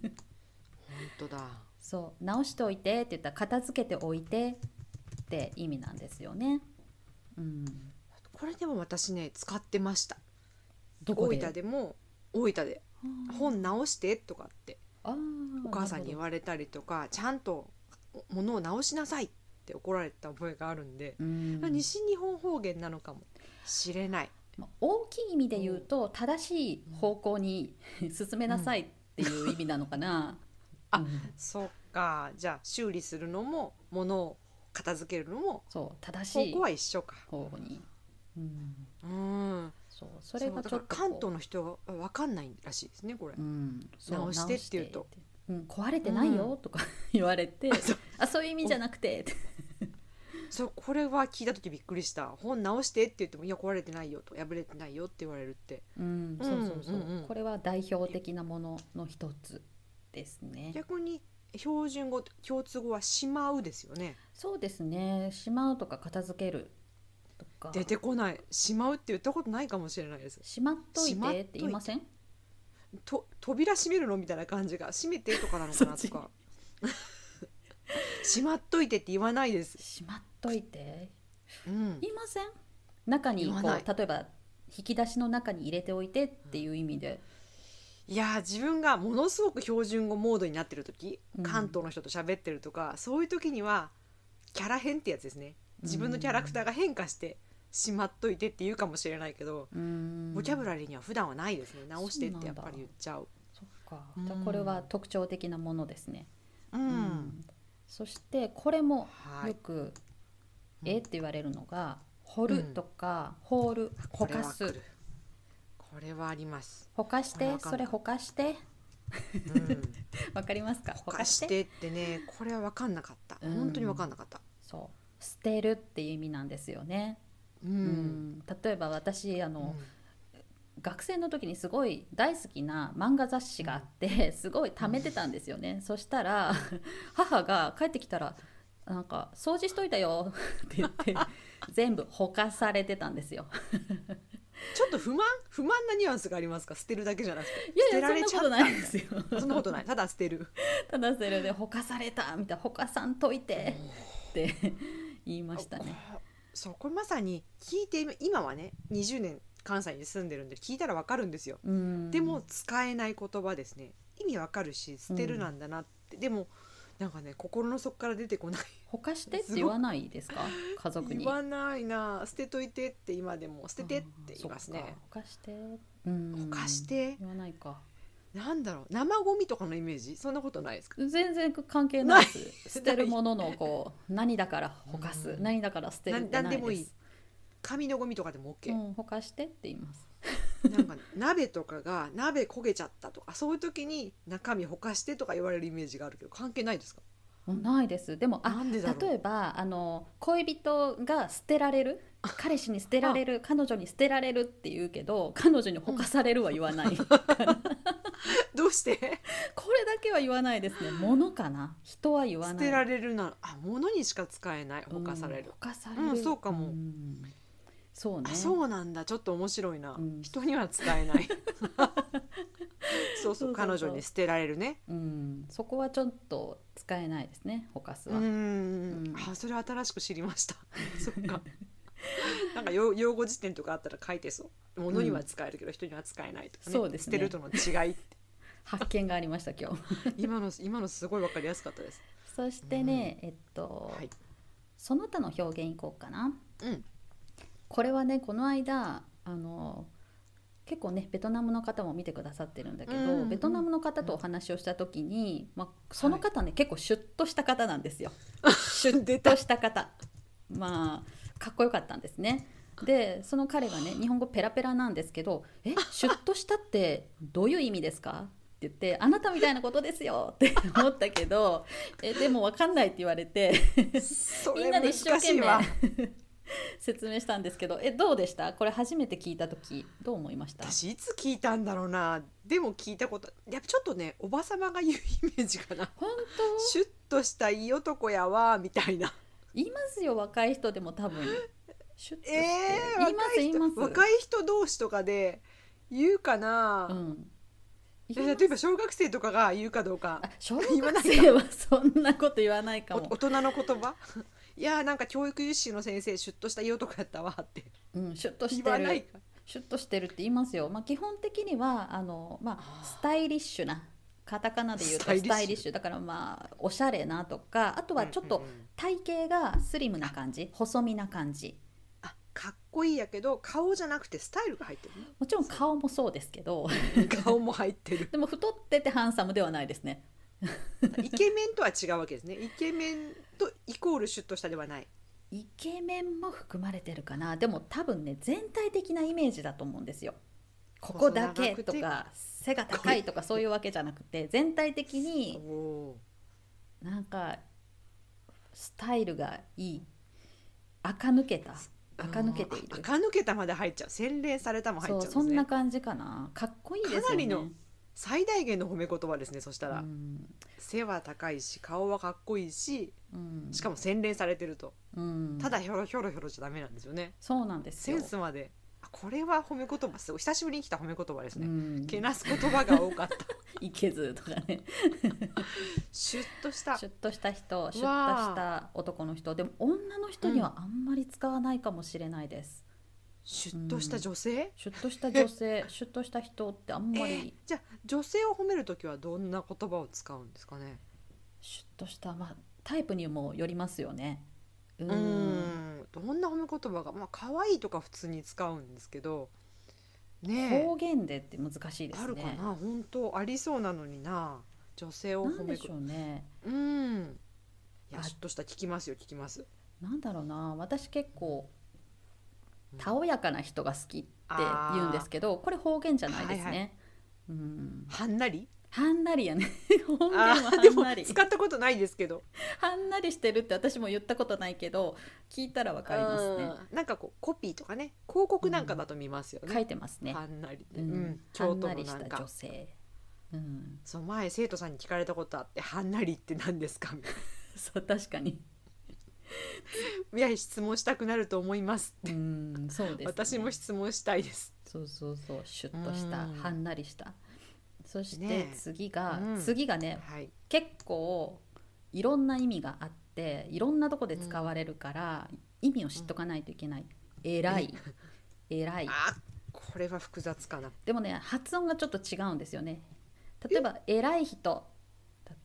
当だ。そう。直しておいてって言ったら片付けておいてって意味なんですよね。うん、これでも私ね使ってました。大どこで？分でも大分で。本直してとかって。お母さんに言われたりとかちゃんと物を直しなさいって怒られた覚えがあるんで、うん。西日本方言なのかもしれない。まあ大きい意味で言うと正しい方向に進めなさいっていう意味なのかな。あうん。そっか。じゃあ修理するのも物を片付けるのもそう正しい方向は一緒か。方に。うん、うん。そうそれがちょっと関東の人は分かんないらしいですねこれ、うん、直してって言うとうん、壊れてないよとか 言われて、あそう。いう意味じゃなくてそうこれは聞いた時びっくりした。本直してって言ってもいや壊れてないよと。破れてないよって言われるって。うん、そうそうそう,、うんうんうん。これは代表的なものの一つですね。逆に標準語共通語はしまうですよね。そうですね。しまうとか片付けるとか。出てこない。しまうって言ったことないかもしれないです。しまっといてって言いません？と扉閉めるのみたいな感じが閉めてとかなのかなとか。しまっといてって言わないです、しまっといて。うん、言いません？中にこう例えば引き出しの中に入れておいてっていう意味で。いやー自分がものすごく標準語モードになってる時、うん。関東の人と喋ってるとかそういう時にはキャラ変ってやつですね。自分のキャラクターが変化してしまっといてって言うかもしれないけど、ボキャブラリーには普段はないですね。直してってやっぱり言っちゃう。そっか。うん。じゃあこれは特徴的なものですね。うん、うん。そしてこれもはい。よくえって言われるのが掘るとか、ホールほかすこれは来る。これはあります、ほかしてそれほかして。うん、わかりますか？ほかして。ってねこれは分かんなかった。うん本当に分かんなかった。そう。捨てるっていう意味なんですよね、ううん。ん例えば私あの、学生の時にすごい大好きな漫画雑誌があってすごい貯めてたんですよね、そしたら母が帰ってきたら「なんか掃除しといたよ」って言って全部ほかされてたんですよ。ちょっと不満？不満なニュアンスがありますか？捨てるだけじゃなくて。いやい捨てられやそんちゃった。なことないですよ。そんなことない。ただ捨てる。ただそれで「ほかされた」みたいな「ほかさんといて」って言いましたね。こそうこれまさに聞いて今はね20年関西に住んでるんで聞いたらわかるんですよ。うん。でも使えない言葉ですね。意味わかるし捨てるなんだなって、でもなんかね心の底から出てこない。ほかしてって言わないですか？家族に。言。わないな。捨てといてって今でも。捨ててって言いますね。ほかして。うん。ほかして。言わないか。なんだろう生ゴミとかのイメージ？そんなことないですか？全然関係ないです 捨てるもののこう何だからほかす、うん。何だから捨てるってなないです。んでもいい。紙のゴミとかでも OK、うん、ほかしてって言います。なんか鍋とかが鍋焦げちゃったとかそういう時に中身ほかしてとか言われるイメージがあるけど関係ないですか？うんないです。でもあ例えばあの恋人が捨てられる？彼氏に捨てられる彼女に捨てられるって言うけど彼女にほかされるは言わない、こ どうして？れだけは言わないですね。物かな？人は言わない。捨てられるな。あ物にしか使えない。ほかされる。うんされる、うんそうかも。ん。そうね。あそうなんだ。ちょっと面白いな、うん。人には使えない。そうそう彼女に捨てられるね。うん、そこはちょっと使えないですねほかすは、うーん。うん。あそれは新しく知りました。そっか。なんか用用語辞典とかあったら書いてそう。物には使えるけど人には使えないとかね,、そうですね。捨てるとの違いって発見がありました今日。今の今のすごいわかりやすかったです。そしてね、えっと、はい。その他の表現いこうかな。うん。これはねこの間あの結構ねベトナムの方も見てくださってるんだけど、うんうんうん。ベトナムの方とお話をした時に、まあ、その方ね、結構シュッとした方なんですよ。シュッとした方。まあかっこよかったんですね。でその彼がね日本語ペラペラなんですけど「えシュッとしたってどういう意味ですか?」って言って「あなたみたいなことですよ」って思ったけど「えでも分かんない」って言われてみんなで難一生懸命 説明したんですけどえどうでした？これ初めて聞いた時どう思いました？私いつ聞いたんだろうな。でも聞いたことやっぱちょっとねおばさまが言うイメージかな。本シュッとしたいい男やわみたいな。当いますよ若い人でも多分。シュッとして、えー、言います言います。若い人同士とかで言うかな、うん例えば小学生とかが言うかどうか。あ 小学生はそんなこと言わないかも、お大人の言葉？いやーなんか教育実習の先生シュッとしたいい男やったわって。うん、シュッとし言てる。わないか。シュッとしてるって言いますよ、まあ、基本的にはあの、まあ、スタイリッシュなカタカナで言うとスタイリッシュ。だからまあおしゃれなとかあとはちょっと体型がスリムな感じ細身な感じ。あかっこいいやけど顔じゃなくてスタイルが入ってもちろん顔もそうですけど。る 顔も入ってる。でも太っててハンサムではないですね。イケメンとは違うわけですね。イケメンとイコールシュッとしたではない。イケメンも含まれてるかな。でも多分ね全体的なイメージだと思うんですよ。ここだけとか背が高いとかそういうわけじゃなくて全体的になんかスタイルがいい。垢抜けた垢抜けている。あ垢抜けたまで入っちゃう。洗練されたも入っちゃそううんですね。そんな感じかな。かっこいいですよね。かなりの最大限の褒め言葉ですねそしたら、うん。背は高いし顔はかっこいいしうん。しかも洗練されてると、うん。ただひょろひょろひょろじゃダメなんですよね。そうなんですセよンスまで。あこれは褒め言葉すごい久しぶりに来た褒め言葉ですね、うん。けなす言葉が多かった。いけずとかね。シュッとした。シュッとした人シュッとした男の人。でも女の人にはあんまり使わないかもしれないです、シュッとした女性、シュッとした女性シュッとした人ってあんえまり、ーじゃあ女性を褒めるときはどんな言葉を使うんですかね？シュッとした、まあ、タイプにもよりますよねうん。どんな褒め言葉がまあ可愛いとか普通に使うんですけどねえ。方言でって難しいですね。あるかな？本当ありそうなのにな。女性を褒めこょうね。うん。いやあシュッとした聞きますよ聞きます。なんだろうな。私結構たおやかな人が好きって言うんですけどこれ方言じゃないですね、はいはうん。はんなり？はんなりやね。方言はあーでもはんなり。使ったことないですけど。はんなりしてるって私も言ったことないけど聞いたらわかりますね。うん。なんかこうコピーとかね広告なんかだと見ますよね、書いてますね。はんなりううん。京都のなんか。女性。うん。そう前生徒さんに聞かれたことあって「はんなりって何ですか?」みたい そう確かに。な 「いや質問したくなると思います」って、うんそうです、ね、私も質問したいです。そうそうそう。シュッとした。うん。はんなりしたそして次が、うん。次がねはい。結構いろんな意味があっていろんなとこで使われるから、意味を知っとかないといけない「偉い」「偉い」あこれは複雑かな。でもね発音がちょっと違うんですよね。例えば偉い人。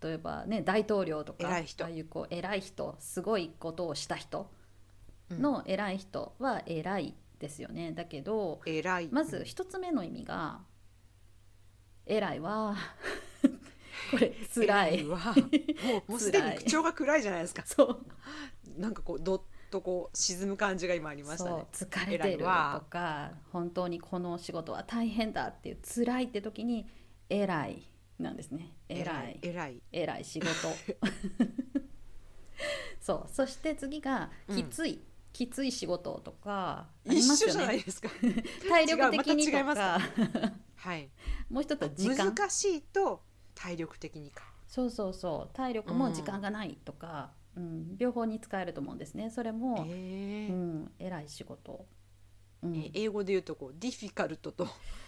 例えばね大統領とか偉い人。ああいうこう偉い人すごいことをした人。の偉い人は偉いですよね。だけど偉い。まず一つ目の意味が偉いは これ辛い。偉はもうもうすでに口調が暗いじゃないですか。そう。なんかこうどっとこう沈む感じが今ありましたね。疲れてるとか本当にこの仕事は大変だっていう辛いって時に偉いなんですね。偉い。偉い偉い。仕事。そう。そして次がきつい、きつい仕事とかありますよね。じゃないですか。体力的にとか？はい。もう一つは時間。難しいと体力的にか。そうそうそう。体力も時間がないとか、うん。両方に使えると思うんですね。それも、えー。うん、偉い仕事、うん。えー英語で言うとこうディフィカルトと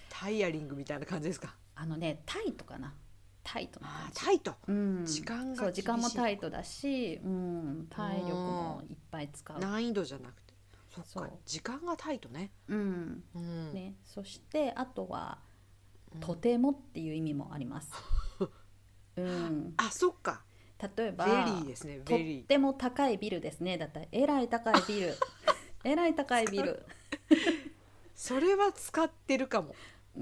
タイヤリングみたいな感じですか？あのねタイトかな。タイトなタイト。うん、時間がそう時間もタイトだし、うん、体力もいっぱい使う、難易度じゃなくて。そっそう。か時間がタイトね。うん。うん。ね、そしてあとはうん「とても」っていう意味もあります。うん、あそっか。例えばねとっても高いビルですね。だったらえらい高いビル。えらい高いビル。それは使ってるかも。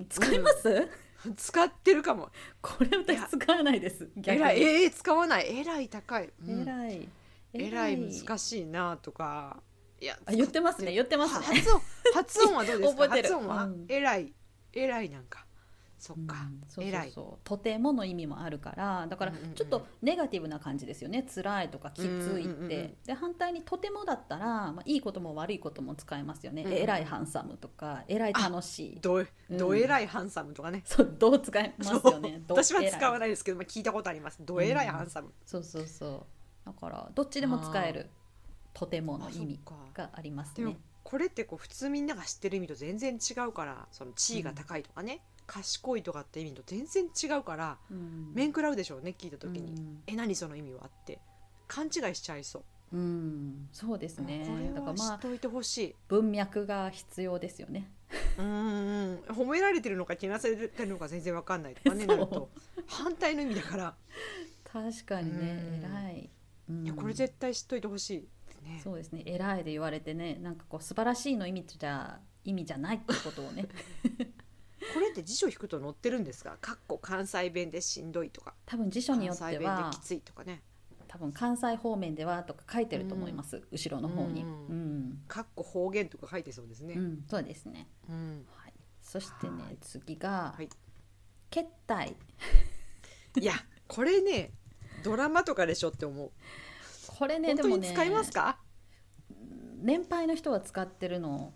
使います、使ってるかも。これ私使わないです。えらいえー、使わない。えらい高い、うん。えらい。えらい難しいなとか。いやあ言ってますね。言ってますね。は発音。発音はどうですか？覚えてる。発音は、うん。えらい。えらいなんかそっか、うん。そうえらいそう。そうとてもの意味もあるからだからうんうんうん。ちょっとネガティブな感じですよね。辛いとかきついって、うんうん。うんうんで反対にとてもだったら、まあ、いいことも悪いことも使えますよね、うんいハンサムとかえらい楽しい。どうん。どえらいハンサムとかね、そうどう使いますよね。ど私は使わいないですけど、まあ、聞いたことあります。どえらいハンサム、そうそうそう。だからどっちでも使える。とてもの意味がありますね。これってこう普通みんなが知ってる意味と全然違うからその地位が高いとかね、賢いとかって意味と全然違うからうん。面食らうでしょうね聞いた時に、うん。え何その意味はって。勘違いしちゃいそう、うん。そうですね。だからまあは知っといてほしい、文脈が必要ですよね。うーん褒められてるのかけなされてるのか全然わかんないとかねなると。反対の意味だから、確かにねうん。偉い、うん。いやこれ絶対知っといてほしいね。そうですね。偉いで言われてねなんかこう素晴らしいの意味じゃ意味じゃないってことをね これって辞書引くと載ってるんですか？かっこ関西弁でしんどいとか。多分辞書によって関西弁はできついとかね。多分関西方面ではとか書いてると思います、後ろの方に、ううん。んかっこ方言とか書いてそうですね、うんそうですね、うん。はい、そしてね、はい。次が、はい。決体。いやこれねドラマとかでしょって思う、これね本当でも使いますか？年配の人が使ってるの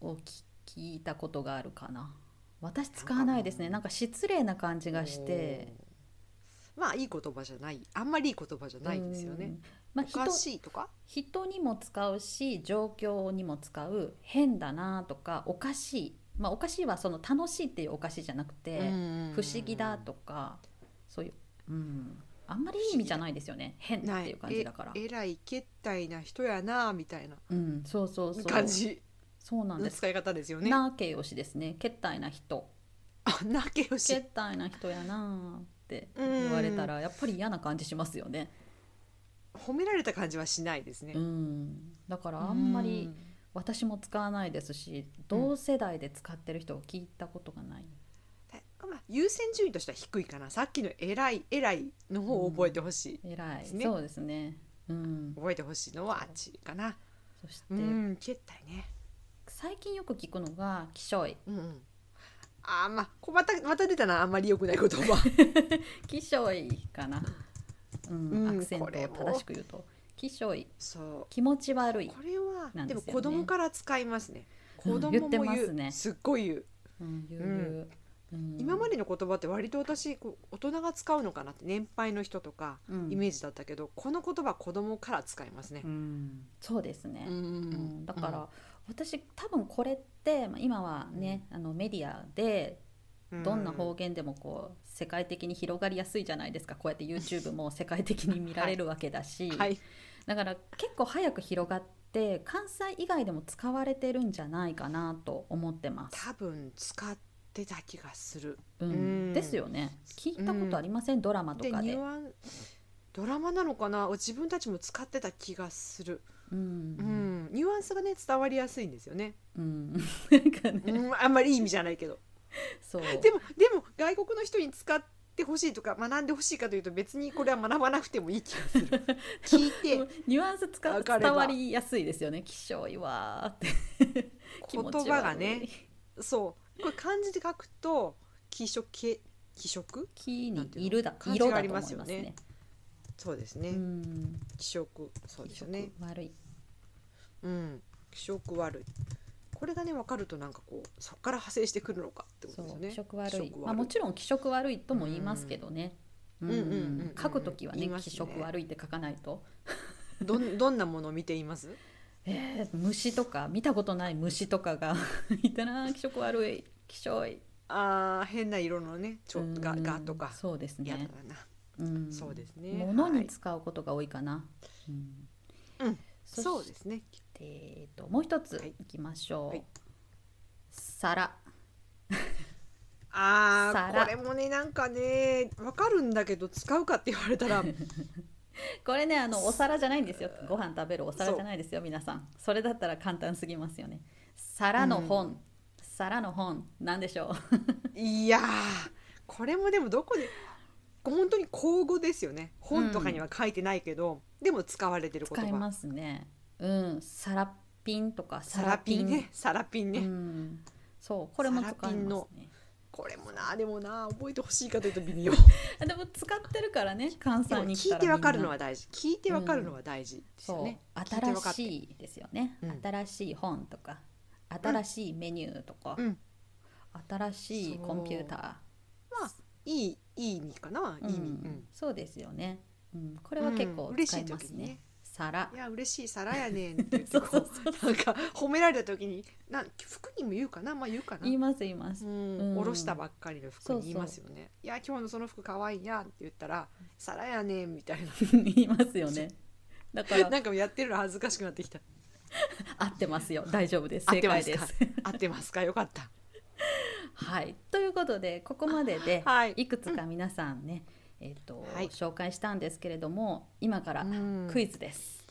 を聞聞いたことがあるかな私使わないですね。なんか失礼な感じがして。まあいい言葉じゃない。あんまりいい言葉じゃないですよね。うん。まあ、おか人しいとか？人にも使うし状況にも使う変だなとかおかしい。まあおかしいはその楽しいっていうおかしいじゃなくて不思議だとかそういう、うん、あんまりいい意味じゃないですよね。変ってないいう感じだから。ええらいけったいな人やなみたいな。うん。そうそうそう。感じそうなんです。の使い方ですよね。な形容詞ですね。けったいな人。あなけよし。けったいな人やなって言われたらやっぱり嫌な感じしますよね。褒められた感じはしないですね。うん。だからあんまり私も使わないですし同世代で使ってる人を聞いたことがない、うんまあ、優先順位としては低いかな。さっきの「偉い偉い」の方を覚えてほしい、偉い、そうですね。うん、覚えてほしいのはあっちかな。そして、うん絶対ね最近よく聞くのが「きしょいうんうん。あーまあこまたまた出たな。あんまり良くない言葉」「きしょい」かな、うんうんアクセントをこれも正しく言うと「きしょい」そう。気持ち悪い。これはで,、なんですよね。も子供から使いますね。うん子供も言って言う、ますね。すっごい言う、うん、言ううん。言う。うん。今までの言葉って割と私こう大人が使うのかなって年配の人とかうん。イメージだったけど、この言葉子供から使いますね。う、ん。そうですね、うん。うん。だから、私多分これってまあ今はね、あのメディアでうん。どんな方言でもこう世界的に広がりやすいじゃないですか。こうやって YouTube も世界的に見られるわけだし、はい。だから結構早く広がって関西以外でも使われてるんじゃないかなと思ってます。多分使ってた気がする。うん。うん。ですよね。聞いたことありません、ドラマとで。かでドラマなのかな？自分たちも使ってた気がする、ううん。ん、ニュアンスがね伝わりやすいんですよね、うん、なんかね、うん、あんまりいい意味じゃないけど。そう。でもでも外国の人に使ってほしいとか学んでほしいかというと別にこれは学ばなくてもいい気がする。聞いて。ニュアンス使わかれば。伝わりやすいですよね「きしょいわ」って。気言葉がね。そう。これ漢字で書くと気色気色「き」にいうの「いるだ」漢字がありますよね。そうですね、うん。気色。そうですね。色悪い。うん。気色悪い。これがね分かるとなんかこうそこから派生してくるのかってことですよね。気色悪い。まあ、もちろん気色悪いとも言いますけどね、うん。んうんうん。うん書くときはねね。気色悪いって書かないと、どんどんなものを見ています？えー虫とか見たことない虫とかが。いたな気色悪い気性い。あー変な色のねちょうん。ががとか。そうです嫌だね、な、うん、そうですね。物はいに使うことが多いかな、うんうん。そそうですね。えーともう一つはい。いきましょう、はい。皿。あ皿。ーこれもねなんかね分かるんだけど使うかって言われたら。これねあのお皿じゃないんですよ。ご飯食べるお皿じゃないですよ皆さん。それだったら簡単すぎますよね。皿の本、皿の本。なんでしょう。いやーこれもでもどこで本当に口語ですよね。本とかには書いてないけど、でも使われてる言葉。使いますね。うん。サラピンとかサラピンね。サラピン。ね、うん、そう。これも使いますね。これもなでもな覚えてほしいかというと微妙。あ でも使ってるからね関西に聞いてわかるのは大事。聞いてわかるのは大事ですよね、聞いてわか新しいですよね、うん。新しい本とか新しいメニューとか、うん。新しいコンピュータまあいいいい意味かな、ー、いい意味、うん。そうですよね、うん、これは結構うん。嬉しい使いますね,、時にね皿。いや嬉しい皿やねんって言ってそうこそうそう。うなんか褒められた時にな服にも言うかな？まあ言うかな。言います言います、うん。うん。おろしたばっかりの服に言いますよね。いや今日のその服可愛いやって言ったら皿やねんみたいな。言いますよね。だからなんかやってるの恥ずかしくなってきた。合ってますよ。大丈夫です。合っ正てますか？解です。合ってますか？よかったはい。ということでここまでではい。いくつか皆さんね、えっ、と、はい。紹介したんですけれども今からうん。クイズです、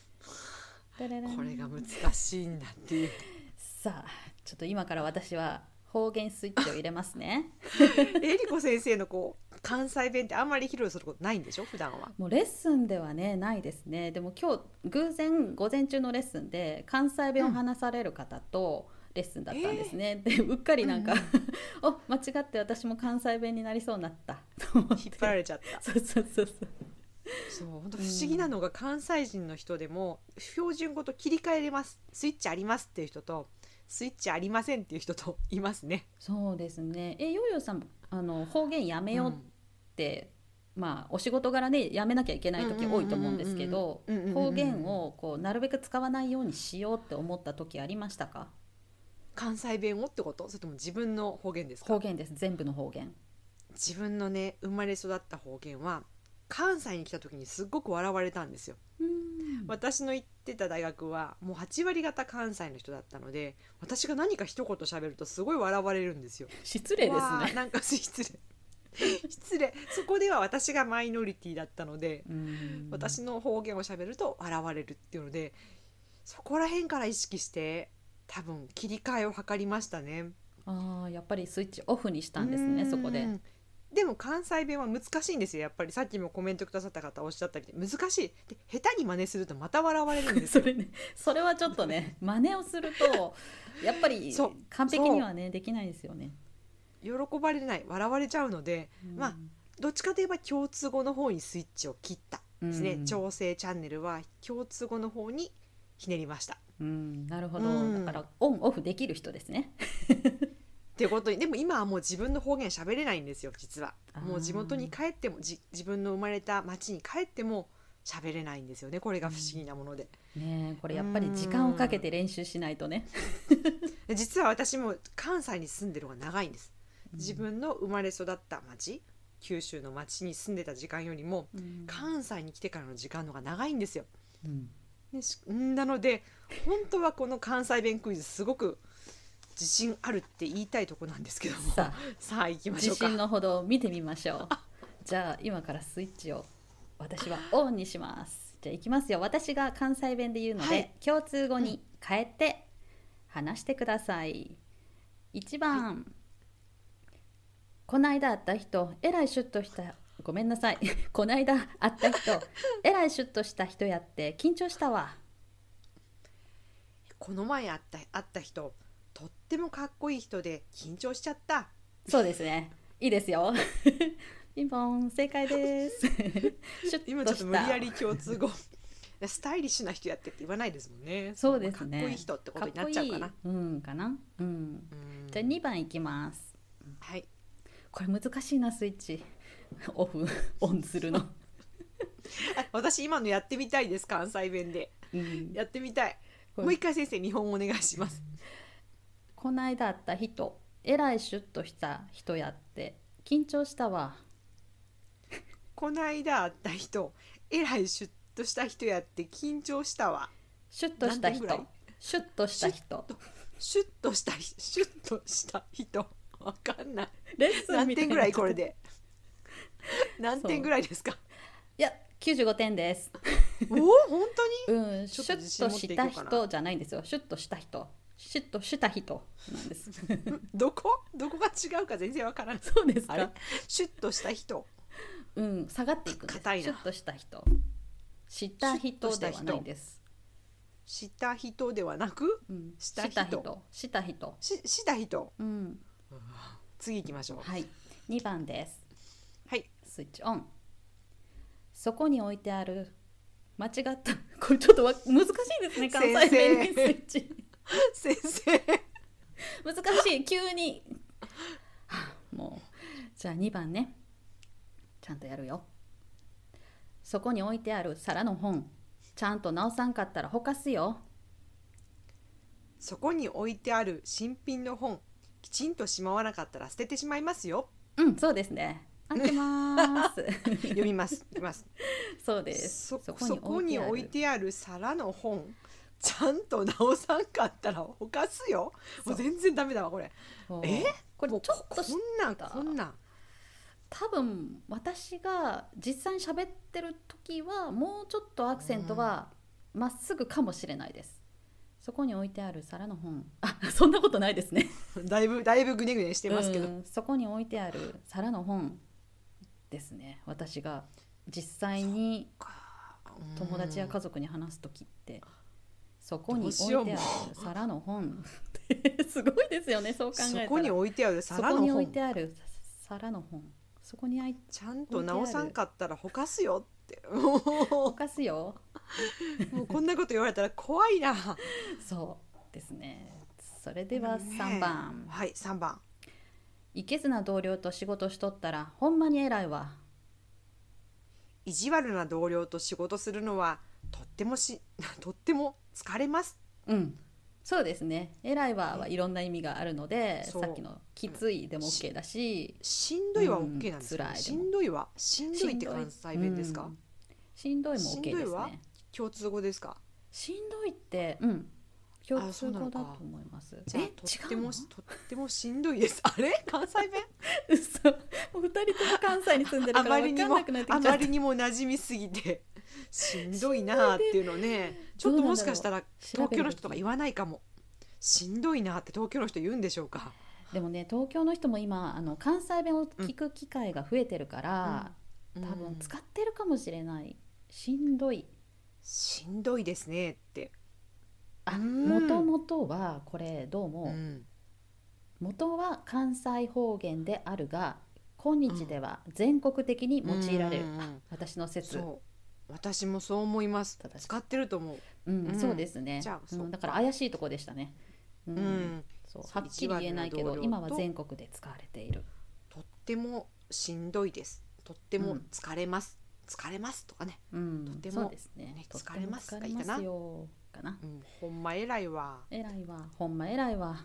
これが難しいんだっていう。さあちょっと今から私は方言スイッチを入れますね。えりこ先生のこう関西弁ってあんまり披露することないんでしょ？普段は。もうレッスンではねないですね。でも今日偶然午前中のレッスンで関西弁を話される方とレッスンだったんですね、でうっかりなんか、お間違って私も関西弁になりそうになったと思って。引っ張られちゃった。そうそうそうそう。そう本当不思議なのが関西人の人でも標準語と切り替えれます。スイッチありますっていう人とスイッチありませんっていう人といますね。そうですね。えヨーヨーさんあの方言やめようって、まあお仕事柄ねやめなきゃいけない時多いと思うんですけどうんうんうんうんうん。方言をこうなるべく使わないようにしようって思った時ありましたか？関西弁をってこと？それとも自分の方言ですか？方言です。全部の方言。自分のね生まれ育った方言は関西に来た時にすっごく笑われたんですよ。私の行ってた大学はもう8割方関西の人だったので私が何か一言喋るとすごい笑われるんですよ。失礼ですね。なんか失礼。失礼。そこでは私がマイノリティだったのでうん。私の方言を喋ると笑われるっていうのでそこら辺から意識して多分切り替えを図りましたね。あーやっぱりスイッチオフにしたんですねうん。そこで。でも関西弁は難しいんですよやっぱり。さっきもコメントくださった方おっしゃったみたいに難しい。で下手に真似するとまた笑われるんですよ。それねそれはちょっとね 真似をするとやっぱり完璧にはねできないですよね。喜ばれない。笑われちゃうので、まあどっちかといえば共通語の方にスイッチを切ったですね、うん。調整チャンネルは共通語の方にひねりました。うん、なるほど、うん。だからオンオフできる人ですね。っていうことにでも今はもう自分の方言喋れないんですよ実は。もう地元に帰ってもじ自分の生まれた町に帰っても喋れないんですよねこれが不思議なもので。ねえこれやっぱり時間をかけて練習しないとね。で実は私も関西に住んでる方が長いんです。自分の生まれ育った町九州の町に住んでた時間よりもうん。関西に来てからの時間の方が長いんですよ。うんでしんなので本当はこの関西弁クイズすごく自信あるって言いたいとこなんですけどもささあ行きましょうか自信のほどを見てみましょう。じゃあ今からスイッチを私はオンにします。じゃあ行きますよ。私が関西弁で言うので、はい共通語に変えて話してください。1番、こないだ会った人、えらいシュッとした。ごめんなさい。こないだ会った人、えらいシュッとした人やって緊張したわ。この前会った会った人とってもかっこいい人で緊張しちゃったそうですね。いいですよ。ピンポン、正解です。今ちょっと無理やり共通語スタイリッシュな人やってって言わないですもんねそうですね。かっこいい人ってことになっちゃうかなうん、かな。うん。うんじゃあ2番いきます。はいこれ難しいなスイッチ。オフ オンするの。あ 私今のやってみたいです関西弁で。うん、やってみたい。もう一回先生日本語お願いします。こないだ会った人、えらいシュッとした人やって緊張したわ。こないだ会った人えらいシュッとした人やって緊張したわ。シュッとした何点ぐらい？人。シュッとした人。シュッとしたひシュッとした人。わかんない。レッスン何みたいな点ぐらいこれ。で？何点ぐらいですか？いや、95点です。おお本当に？うん、シュッとした人じゃないんですよ。シュッとした人。シュッとした人なんです。どこ？どこが違うか全然わからないそうですか？シュッとした人うん、下がっていくんです。硬いなシュッとした人。した人ではないです。した人ではなく？うん、した人した人。した人。しした人うん、次行きましょうはい。2番です。はいスイッチオン。そこに置いてある。間違った。これちょっとわ難しいですね。関西弁にスイッチ。先生難しい。急に。は あもう。じゃあ2番ね。ちゃんとやるよ。そこに置いてある皿の本。ちゃんと直さんかったらほかすよ。そこに置いてある新品の本きちんとしまわなかったら捨ててしまいますようん、そうですね。合ってます。読みます。読みます。そうです。そそこに置いてある。皿の本。ちゃんと直さんかったらほかすよ。もう全然ダメだわこれ。え？これちょっとしこんなんこんなん。多分私が実際に喋ってる時はもうちょっとアクセントはまっすぐかもしれないです。そこに置いてある皿の本。あそんなことないですね。だいぶだいぶグネグネしてますけど、うん。そこに置いてある皿の本ですね私が実際に友達や家族に話す時ってそこに置いてある皿の本 すごいですよねそう考えたら。そこに置いてあるそ皿のこに置い本てある皿の本。そこにあいちゃんと直さんかったらほかすよって。もおかすよう。もうこんなこと言われたら怖いな。そうですね。それではねえ。3番、はい3番いけずな同僚と仕事しとったらほんまに偉いわ。意地悪な同僚と仕事するのはとってもし とっても疲れます。うん。そうですね。偉いわはいろんな意味があるのでそう。さっきのきついでも OK だし。しんどいはうん。OK なんですか、辛いでも。しんどいはしんどいって関西弁ですか、うん。しんどいも OK ですしんどいはね共通語ですか？しんどいってうん共通そうなのか。語だと思います。じゃあえ？とってもとってもしんどいです。あれ？関西弁？嘘。もう二人とも関西に住んでるあからまりにも分かんなくなってあきちゃった。まりにも馴染みすぎて。しんどいなあっていうのね。ちょっともしかしたら東京の人とか言わないかも。しんどいなって東京の人言うんでしょうか。でもね東京の人も今あの関西弁を聞く機会が増えてるから、多分使ってるかもしれない。しんどい。しんどいですねって。もともとはこれどうも、うん。元は関西方言であるが今日では全国的に用いられる、私の説。そう。私もそう思います。使ってると思う。うんうん。そうですね。じゃあそうか。んだから怪しいとこでしたね、うん。うん。そうはっきり言えないけど今は全国で使われている。とってもしんどいです。とっても疲れます、疲れますとかね、うん。とてもそうですね。疲れます疲れますよかな。うん、ほんま偉いわ。偉いわ。ほんま偉いわ。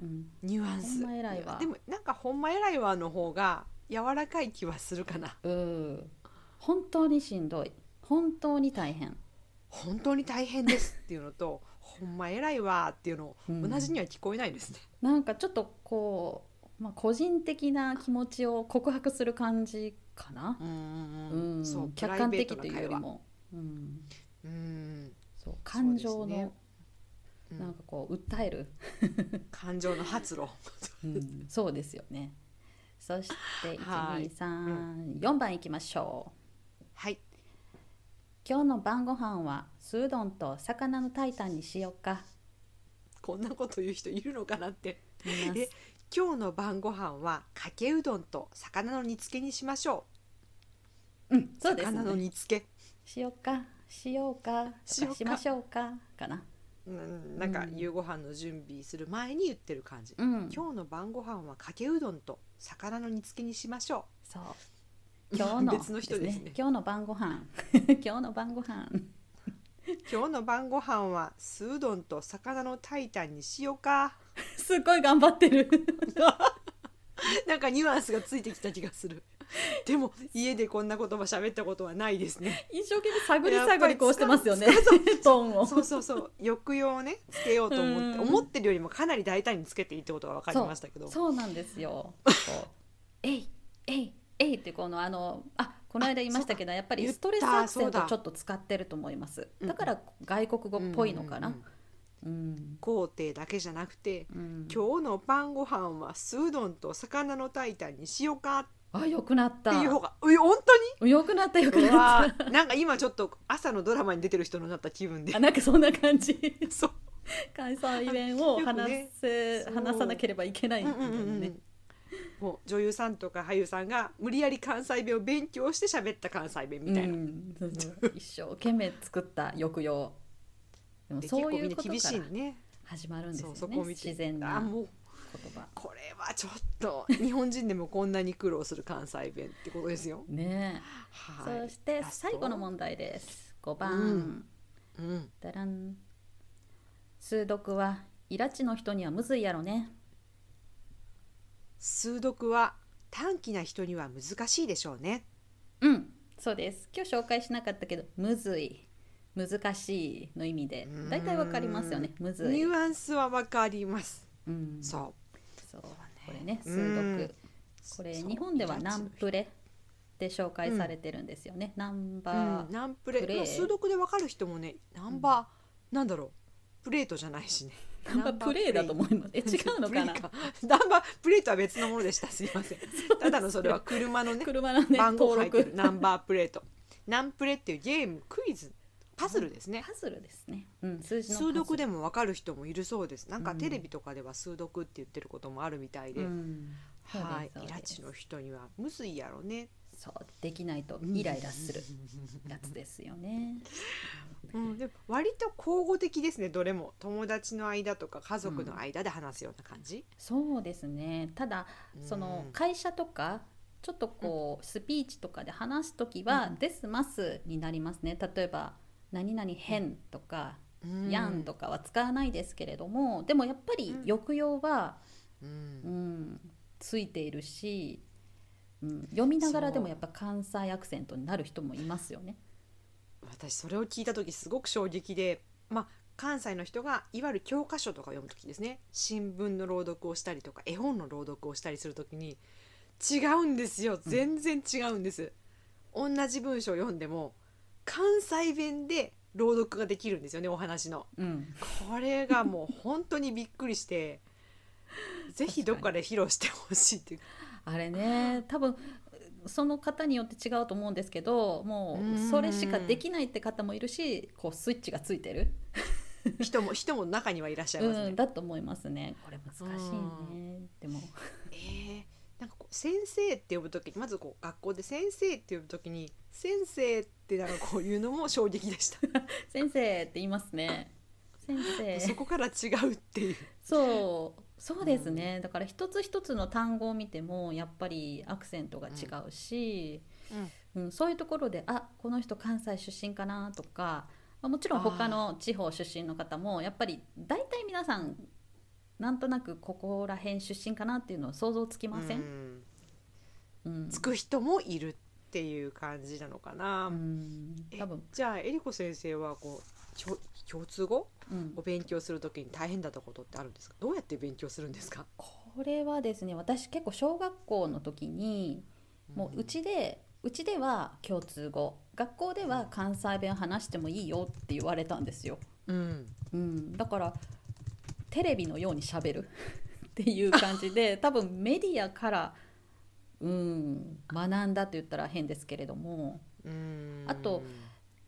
うん。ニュアンス。ほんま偉いわ。でもなんかほんま偉いわの方が柔らかい気はするかな。うん。本当にしんどい。本当に大変。本当に大変ですっていうのと ほんま偉いわっていうのうん。同じには聞こえないですね、なんかちょっとこう、まあ、個人的な気持ちを告白する感じかな、うんうんうん。うん。そう客観的というよりも、うん、うんそう感情の、なんかこう訴える、感情の発露。うん、そうですよね。そしてはい。1234番いきましょう。はい。今日の晩ご飯はスードンと魚のタイタンにしようか。こんなこと言う人いるのかなって。います。え今日の晩ご飯はかけうどんと魚の煮付けにしましょう。んうそうです魚のね煮付け。しようかしようかしましょうかかな。うんなんかうん。夕ご飯の準備する前に言ってる感じ、うん。今日の晩ご飯はかけうどんと魚の煮付けにしましょそう。う 今日の別の人ですね。今日の晩ご飯。今日の晩ご飯。今日の晩ご飯は酢うどんと魚のタイタンにしようか。すっごい頑張ってる。なんかニュアンスがついてきた気がする でも家でこんな言葉喋ったことはないですね。一生懸命探り探りこうしてますよね。そうそうそう。抑揚をねつけようと思ってうん。思ってるよりもかなり大胆につけていいってことが分かりましたけど。そうなんですよ。えいえいえいってこのあのあこの間言いましたけどやっぱりストレスアクセトちょっと使ってると思います。うんだから外国語っぽいのかな。うんうんうんうん。工程だけじゃなくてうん。今日の晩ご飯は酢うどんと魚のタイタンにしようかっあよくなってたいう方が本当よくなったよくなわっー。なんか今ちょっと朝のドラマに出てる人になった気分で。たあなんかそんな感じ。そう。関西弁を話ね。せ、そう。話さなければいけないみたいなね、うんうんうんうん。もう女優さんとか俳優さんが無理やり関西弁を勉強して喋った関西弁みたいな、うんそうそう。一生懸命作った抑揚。でもでそういうことからしいね。始まるんですよね自然な。あもう言葉。これはちょっと日本人でもこんなに苦労する関西弁ってことですよ。ねえ、はい、そして最後の問題です。5番、うん。うん、だらん数読はイラチの人にはむずいやろね。数読は短気な人には難しいでしょうね。うん。そうです。今日紹介しなかったけどむずい。難しいの意味で。大体わかりますよね。むずい、ニュアンスはわかります。うん、そそう。これね数うん読これ日本ではナンプレで紹介されてるんですよね、ナンバん、ー、ナンプレ。数読でわかる人もね、ナンバー、なんだろう、プレートじゃないしね。ナンバープレイだと思いますえ違うのかな？ナンバープレートは別のものでした。すいません。ただのそれは車のね、車のね番号入ってる。ナンバープレート。ナンプレっていうゲームクイズパズルですね。パズルですね、うん、数字の数ル読でもわかる人もいるそうです。なんかうん。テレビとかでは数読って言ってることもあるみたいで、うん。はい、イラチの人にはむずいやろね。そう。できないとイライラする。やつですよね。うん、でも割と交互的ですね。どれも。友達の間とか家族の間で話すような感じ。そうですね。ただそのうん会社とかちょっとこうスピーチとかで話す時は「ですます」になりますね。例えば「何々変」とか「うん。やん」とかは使わないですけれどもでもやっぱりうん。抑揚は、ううんん、ついているし、うん、読みながらでもやっぱ関西アクセントになる人もいますよね。私それを聞いた時すごく衝撃で、まあ、関西の人がいわゆる教科書とか読む時ですね。新聞の朗読をしたりとか絵本の朗読をしたりする時に違うんですよ。全然違うんです、同じ文章を読んでも関西弁で朗読ができるんですよねお話の。うん、これがもう本当にびっくりして ぜひどっかで披露してほしいっていう。あれね多分その方によって違うと思うんですけどもうそれしかできないって方もいるしこうスイッチがついてる、人も人も中にはいらっしゃいますね、うん、だと思いますね。これ難しいね。でも。えーなんかこう先生って呼ぶ時にまずこう学校で先生って呼ぶ時に先生ってなんかこういうのも衝撃でした。先生って言いますね。先生。そこから違うっていう。そう。そうですね、だから一つ一つの単語を見てもやっぱりアクセントが違うし、うん。そういうところであこの人関西出身かなとか、まあもちろん他の地方出身の方もやっぱり大体皆さんなんとなくここら辺出身かなっていうのは想像つきません、うん。うん。つく人もいるっていう感じなのかな、多分、じゃあえりこ先生はこう共通語？うん。を勉強する時に大変だったことってあるんですか？どうやって勉強するんですか？これはですね私結構小学校の時にもううちでうちでは共通語。学校では関西弁話してもいいよって言われたんですよ、うん。うん、だからテレビのようにしゃべる。っていう感じで 多分メディアから、うん、学んだと言ったら変ですけれども。うん。あと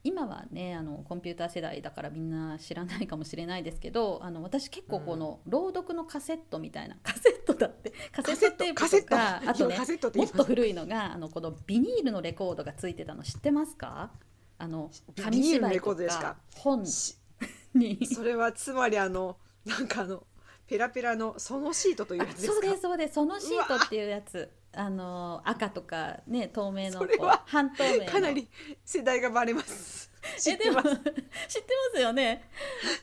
今はねあのコンピューター世代だからみんな知らないかもしれないですけどあの私結構この朗読のカセットみたいな カセットだってカセットテープとかあとねもっと古いのがあのこのビニールのレコードがついてたの知ってますか？あの紙芝居とかか？本しにそれはつまりあのなんかあのペラペラのそのシートというやつですか？そうですそうです。そのシートっていうやつ。あの赤とかね透明の半透明の。かなり世代がバレます。知ってまえでも 知ってますよね。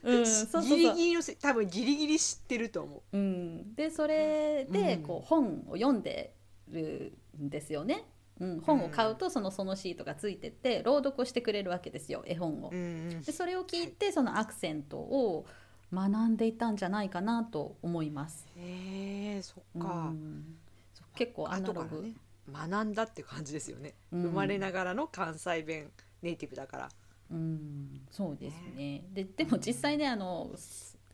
うんそうそうそう。ギリギリ多分ギリギリ知ってると思う。ん、でそれでうん。こう本を読んでるんですよね、うん、本を買うとそのそのシートがついてて朗読をしてくれるわけですよ絵本を。でそれを聞いてそのアクセントを学んでいたんじゃないかなと思います、へえそっうか、う結構アナログ、ね学んだって感じですよね、うん。生まれながらの関西弁ネイティブだから。うん、そうですね。ででも実際ねあの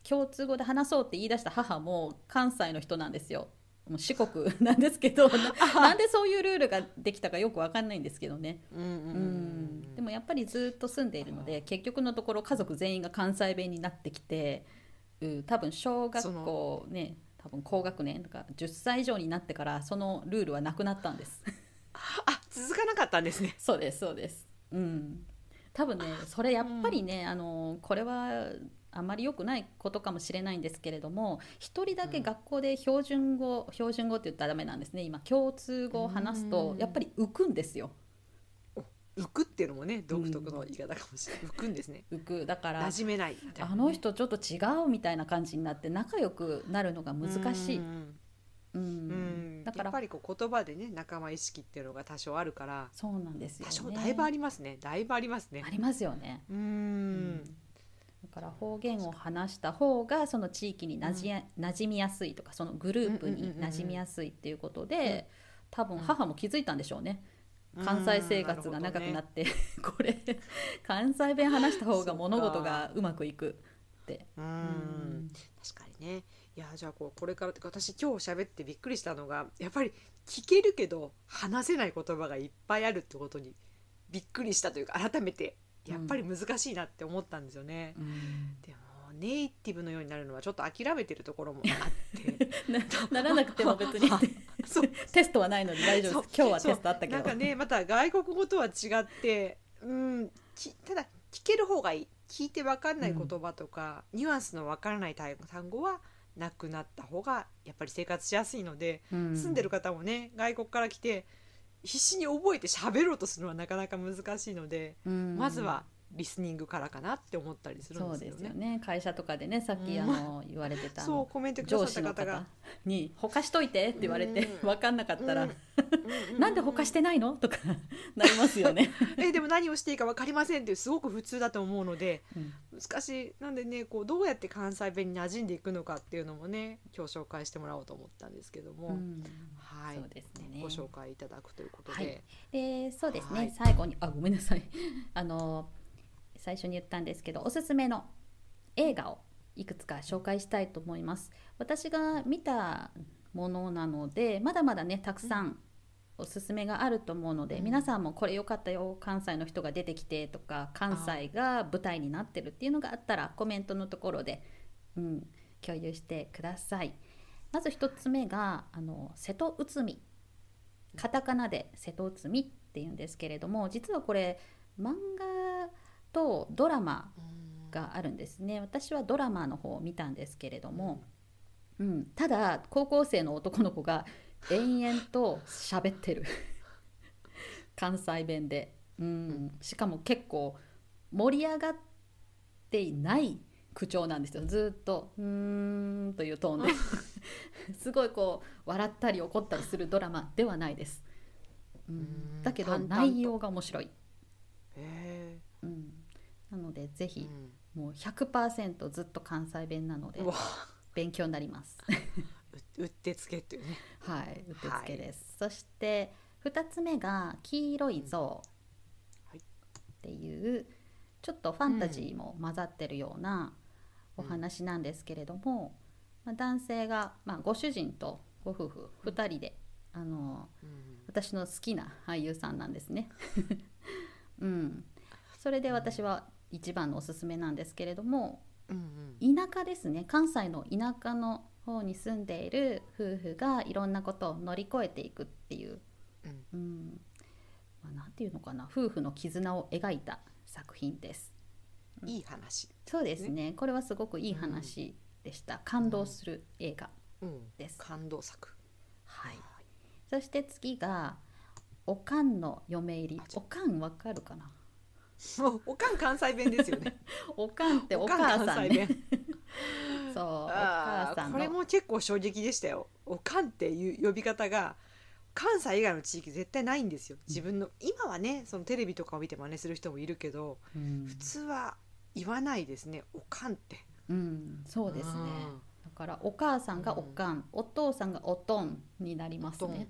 共通語で話そうって言い出した母も関西の人なんですよもう四国 なんですけどななんでそういうルールができたかよくわかんないんですけどね、うんうんうん、でもやっぱりずっと住んでいるので結局のところ家族全員が関西弁になってきて、うん、多分小学校ね多分高学年とか10歳以上になってからそのルールはなくなったんです。あ続かなかったんですね。そうですそうです。うん。多分ねそれやっぱりね、あのこれはあまり良くないことかもしれないんですけれども一人だけ学校で標準語、標準語って言ったらダメなんですね。今共通語を話すとうん。やっぱり浮くんですよ。浮くっていうのもね独特の言い方かもしれない、浮くんですね。浮く。だから馴染めないあの人ちょっと違うみたいな感じになって仲良くなるのが難しい、ううん。ん。うん。だからやっぱりこう言葉でね仲間意識っていうのが多少あるからそうなんですよ多ね少だいぶありますねだいぶありますねありますよねうんだから方言を話した方がその地域になじや、馴染みやすいとかそのグループに馴染みやすいっていうことで、多分母も気づいたんでしょうね、関西生活が長くなって、これ関西弁話した方が物事がうまくいくって。ううん。ん確かにね。いやじゃあこうこれからって私今日喋ってびっくりしたのがやっぱり聞けるけど話せない言葉がいっぱいあるってことにびっくりしたというか改めてやっぱり難しいなって思ったんですよね。うん。でもネイティブのようになるのはちょっと諦めてるところもあって。なならなくても別に テストはないので大丈夫です。今日はテストあったけど。なんかねまた外国語とは違ってうんきただ聞ける方がいい聞いて分かんない言葉とか、ニュアンスの分からない単単語はなくなった方がやっぱり生活しやすいので、うん。住んでる方もね外国から来て必死に覚えて喋ろうとするのはなかなか難しいので、うん。まずはリスニングからかなって思ったりするんですよね。ですよね。会社とかでねさっきうん。あの言われてたあそうのコメントくだ上さった方が。に「ほかしといて」って言われてうん。分かんなかったらうん「なんでほかしてないの?」とかなりますよね。えでも何をしていいか分かりませんってすごく普通だと思うのでうん。難しい。なんでねこうどうやって関西弁に馴染んでいくのかっていうのもね今日紹介してもらおうと思ったんですけども、うん。はい。そうですね。ご紹介いただくということで、はい。でそうですね、はい。最後にあごめんなさい。あの最初に言ったんですけどおすすめの映画をいくつか紹介したいと思います。私が見たものなのでまだまだねたくさんおすすめがあると思うので、うん。皆さんもこれ良かったよ関西の人が出てきてとか関西が舞台になってるっていうのがあったらコメントのところで、うん、共有してください。まず一つ目があの瀬戸内海。カタカナで瀬戸内海っていうんですけれども実はこれ漫画とドラマがあるんですね。私はドラマの方を見たんですけれども、うん、ただ高校生の男の子が延々と喋ってる。関西弁で、うん、しかも結構盛り上がっていない口調なんですよ。ずっと「うーん」というトーンで。すごいこう笑ったり怒ったりするドラマではないです、ううんん、だけど内容が面白い、へうん、なのでぜえひもう100%ずっと関西弁なので勉強になります。ううってつけっていうね。はい、うってつけです。そして2つ目が黄色い像はい。っていうちょっとファンタジーも混ざってるようなお話なんですけれども、まあ、男性が、まあ、ご主人とご夫婦2人であのうん。私の好きな俳優さんなんですね。うん、それで私は一番のおすすめなんですけれどもうん田舎ですね。関西の田舎の方に住んでいる夫婦がいろんなことを乗り越えていくっていう、うん。うん。まあ、なんていうのかな。夫婦の絆を描いた作品です。うん。いい話そうですね。これはすごくいい話でした、感動する映画うん。です。感動作。はい、そして次がおかんの嫁入り。おかんわかるかな？おおかん関西弁ですよね。おかんっておおかん母さんね。関西弁そうおあ母さんこれも結構衝撃でしたよ。おかんっていう呼び方が関西以外の地域絶対ないんですよ。自分の今はねそのテレビとかを見て真似する人もいるけどうん。普通は言わないですね。おかんって。うん、そうですね。だからお母さんがおかん、お父さんがおとんになりますね。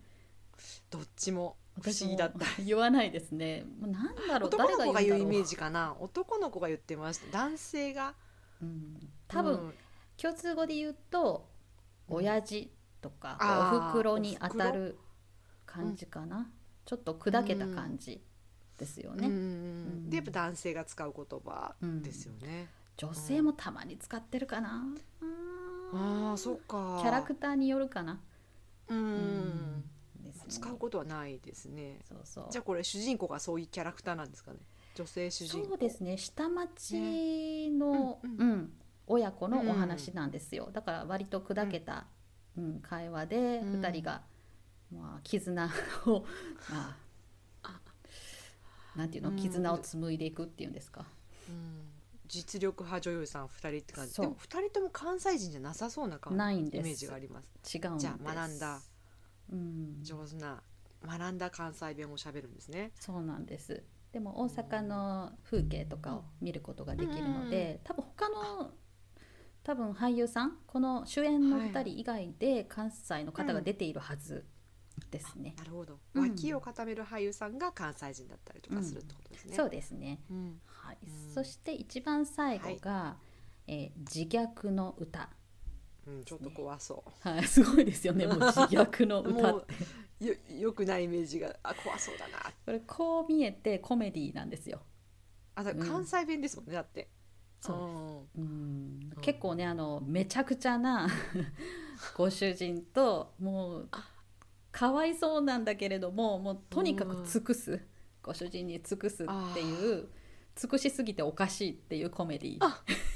どっちも。不私も。思議だった言わないですね。もうなんだろう、男の子が言うイ誰メージかな。男の子が言ってました。男性が。うん、多分、うん。共通語で言うと、親父とか、あーお袋に当たる感じかな。ちょっと砕けた感じですよね。うん。うん。でやっぱ男性が使う言葉ですよね、女性もたまに使ってるかな。ああそっか。キャラクターによるかな。うん、使うことはないですね。そうそう。じゃあこれ主人公がそういうキャラクターなんですかね。女性主人公。そうですね。下町の、うんううん親子のお話なんですよ、だから割と砕けた、うん。会話でうん。2人が、まあ、絆を、まあ、なんていうの？うん。絆を紡いでいくっていうんですか、うん。実力派女優さん2人って感じ。でも2人とも関西人じゃなさそうな感ないんです。イメージがあります。違うんです。じゃあ学んだうん、上手な学んだ関西弁を喋るんですね。そうなんです。でも大阪の風景とかを見ることができるので、多分他の多分俳優さんこの主演の2人以外で関西の方が出ているはずですね、なるほど、うん。脇を固める俳優さんが関西人だったりとかするってことですね、そうですね、うん。はい。うん。そして一番最後が、えー自虐の歌、うん、ちょっと怖そはい、すごいですよね もう自虐のう歌もうよよくないイメージがあ怖そうだな。これこう見えてコメディなんですよ。あだ関西弁ですもんねだって。そううん。うん。結構ねあのめちゃくちゃな ご主人ともうかわいそうなんだけれどももうとにかく尽くすご主人に尽くすっていう尽くしすぎておかしいっていうコメディ。あえ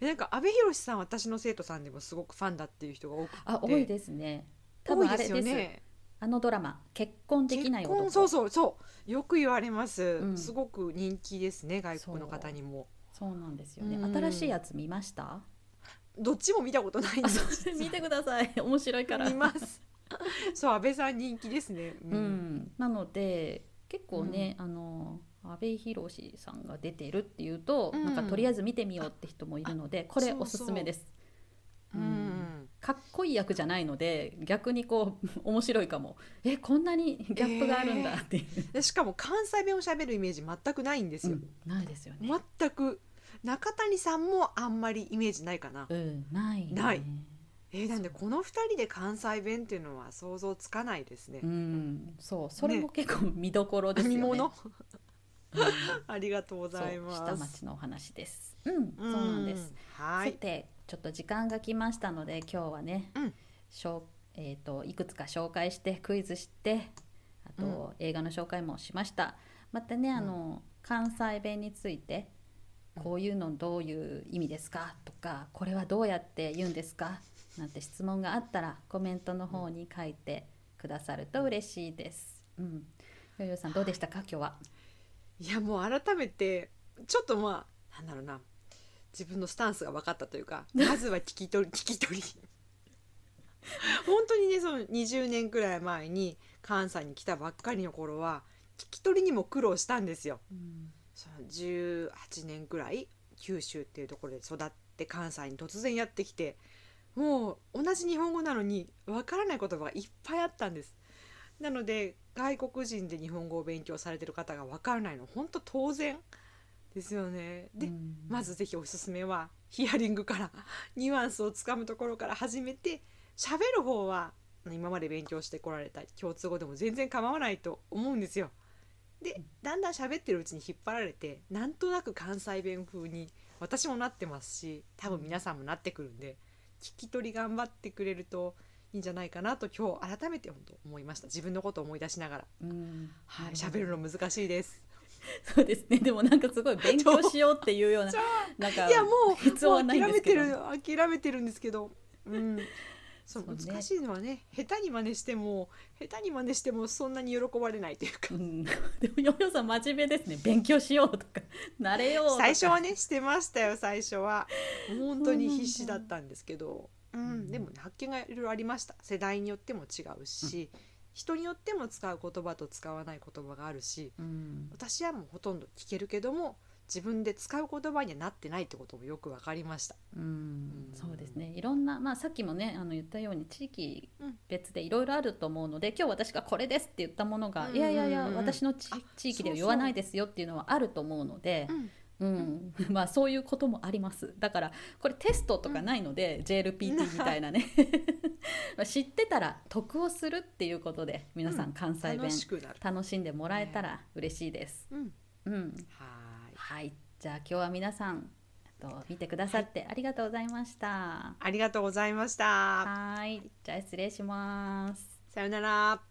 なんか阿部寛さん私の生徒さんでもすごくファンだっていう人が多くて。あ多いですね。多分あれですよね。あのドラマ「結婚できない男」そうそうそう。よく言われます、ん。すごく人気ですね外国の方にも。そう。なんですよね。うん。新しいやつ見ました？どっちも見たことないんあでそれ見てください。面白いから。見ます。そう安倍さん人気ですね。ううん、なので結構ね、あの阿部寛さんが出てるっていうと、うん。なんかとりあえず見てみようって人もいるのでこれおすすめです。うん。うん。かっこいい役じゃないので逆にこう面白いかも。えこんなにギャップがあるんだっていう、でしかも関西弁を喋るイメージ全くないんですよ、うん。ないですよね、全く中谷さんもあんまりイメージないかな、うんない、ね、ない。えーなんでこの二人で関西弁っていうのは想像つかないですね。う、ん。そう。それも結構見どころですよね。見物？うんありがとうございます。町のお話です。うんそうなんです。はい。さてちょっと時間が来ましたので今日はね、うん。しょうえー、といくつか紹介してクイズしてあと、映画の紹介もしました。またねあの、関西弁についてこういうのどういう意味ですか？とかこれはどうやって言うんですか？なんて質問があったらコメントの方に書いてくださると嬉しいです。うん、よよさんどうでしたか？今日は。いやもう改めてちょっとまあなんだろうな自分のスタンスが分かったというか まずは聞き取り聞き取り本当にねその20年くらい前に関西に来たばっかりの頃は聞き取りにも苦労したんですよ。その18年くらい九州っていうところで育って関西に突然やってきてもう同じ日本語なのにわからない言葉がいっぱいあったんです。なので外国人で日本語を勉強されてる方がわからないの本当当然ですよね。で、うんまずぜひおすすめはヒアリングから ニュアンスをつかむところから始めて喋る方は今まで勉強してこられた共通語でも全然構わないと思うんですよ。でだんだん喋ってるうちに引っ張られてなんとなく関西弁風に私もなってますし多分皆さんもなってくるんで聞き取り頑張ってくれるといいんじゃないかなと今日改めて本当思いました。自分のことを思い出しながら。うん。はい喋るの難しいです。そうですね。でもなんかすごい勉強しようっていうようななんかいやもう必要はない諦めてる諦めてるんですけど、うん、そう難しいのはね下手に真似しても下手に真似してもそんなに喜ばれないというか。うん、でもヨヨさん真面目ですね。勉強しようとか。慣れようとか。最初はねしてましたよ最初は。本当に必死だったんですけど、うん、でもね発見がいろいろありました。世代によっても違うし、人によっても使う言葉と使わない言葉があるしうん。私はもうほとんど聞けるけども自分で使う言葉にはなってないってこともよく分かりました。うん、そうですね。いろんな、まあ、さっきもねあの言ったように地域うん。別でいろいろあると思うので今日私がこれですって言ったものが、うんいやいやいやうんうん私の地域では言わないですよっていうのはあると思うので、うんまあそういうこともあります。だからこれテストとかないので、JLPT みたいなね。まあ知ってたら得をするっていうことで皆さうん。ん関西弁楽しんでもらえたら嬉しいです。うん、うん、はーい。はい。じゃあ今日は皆さんと見てくださってありがとうございました。ありがとうございました。はい。じゃあ失礼します。さよなら。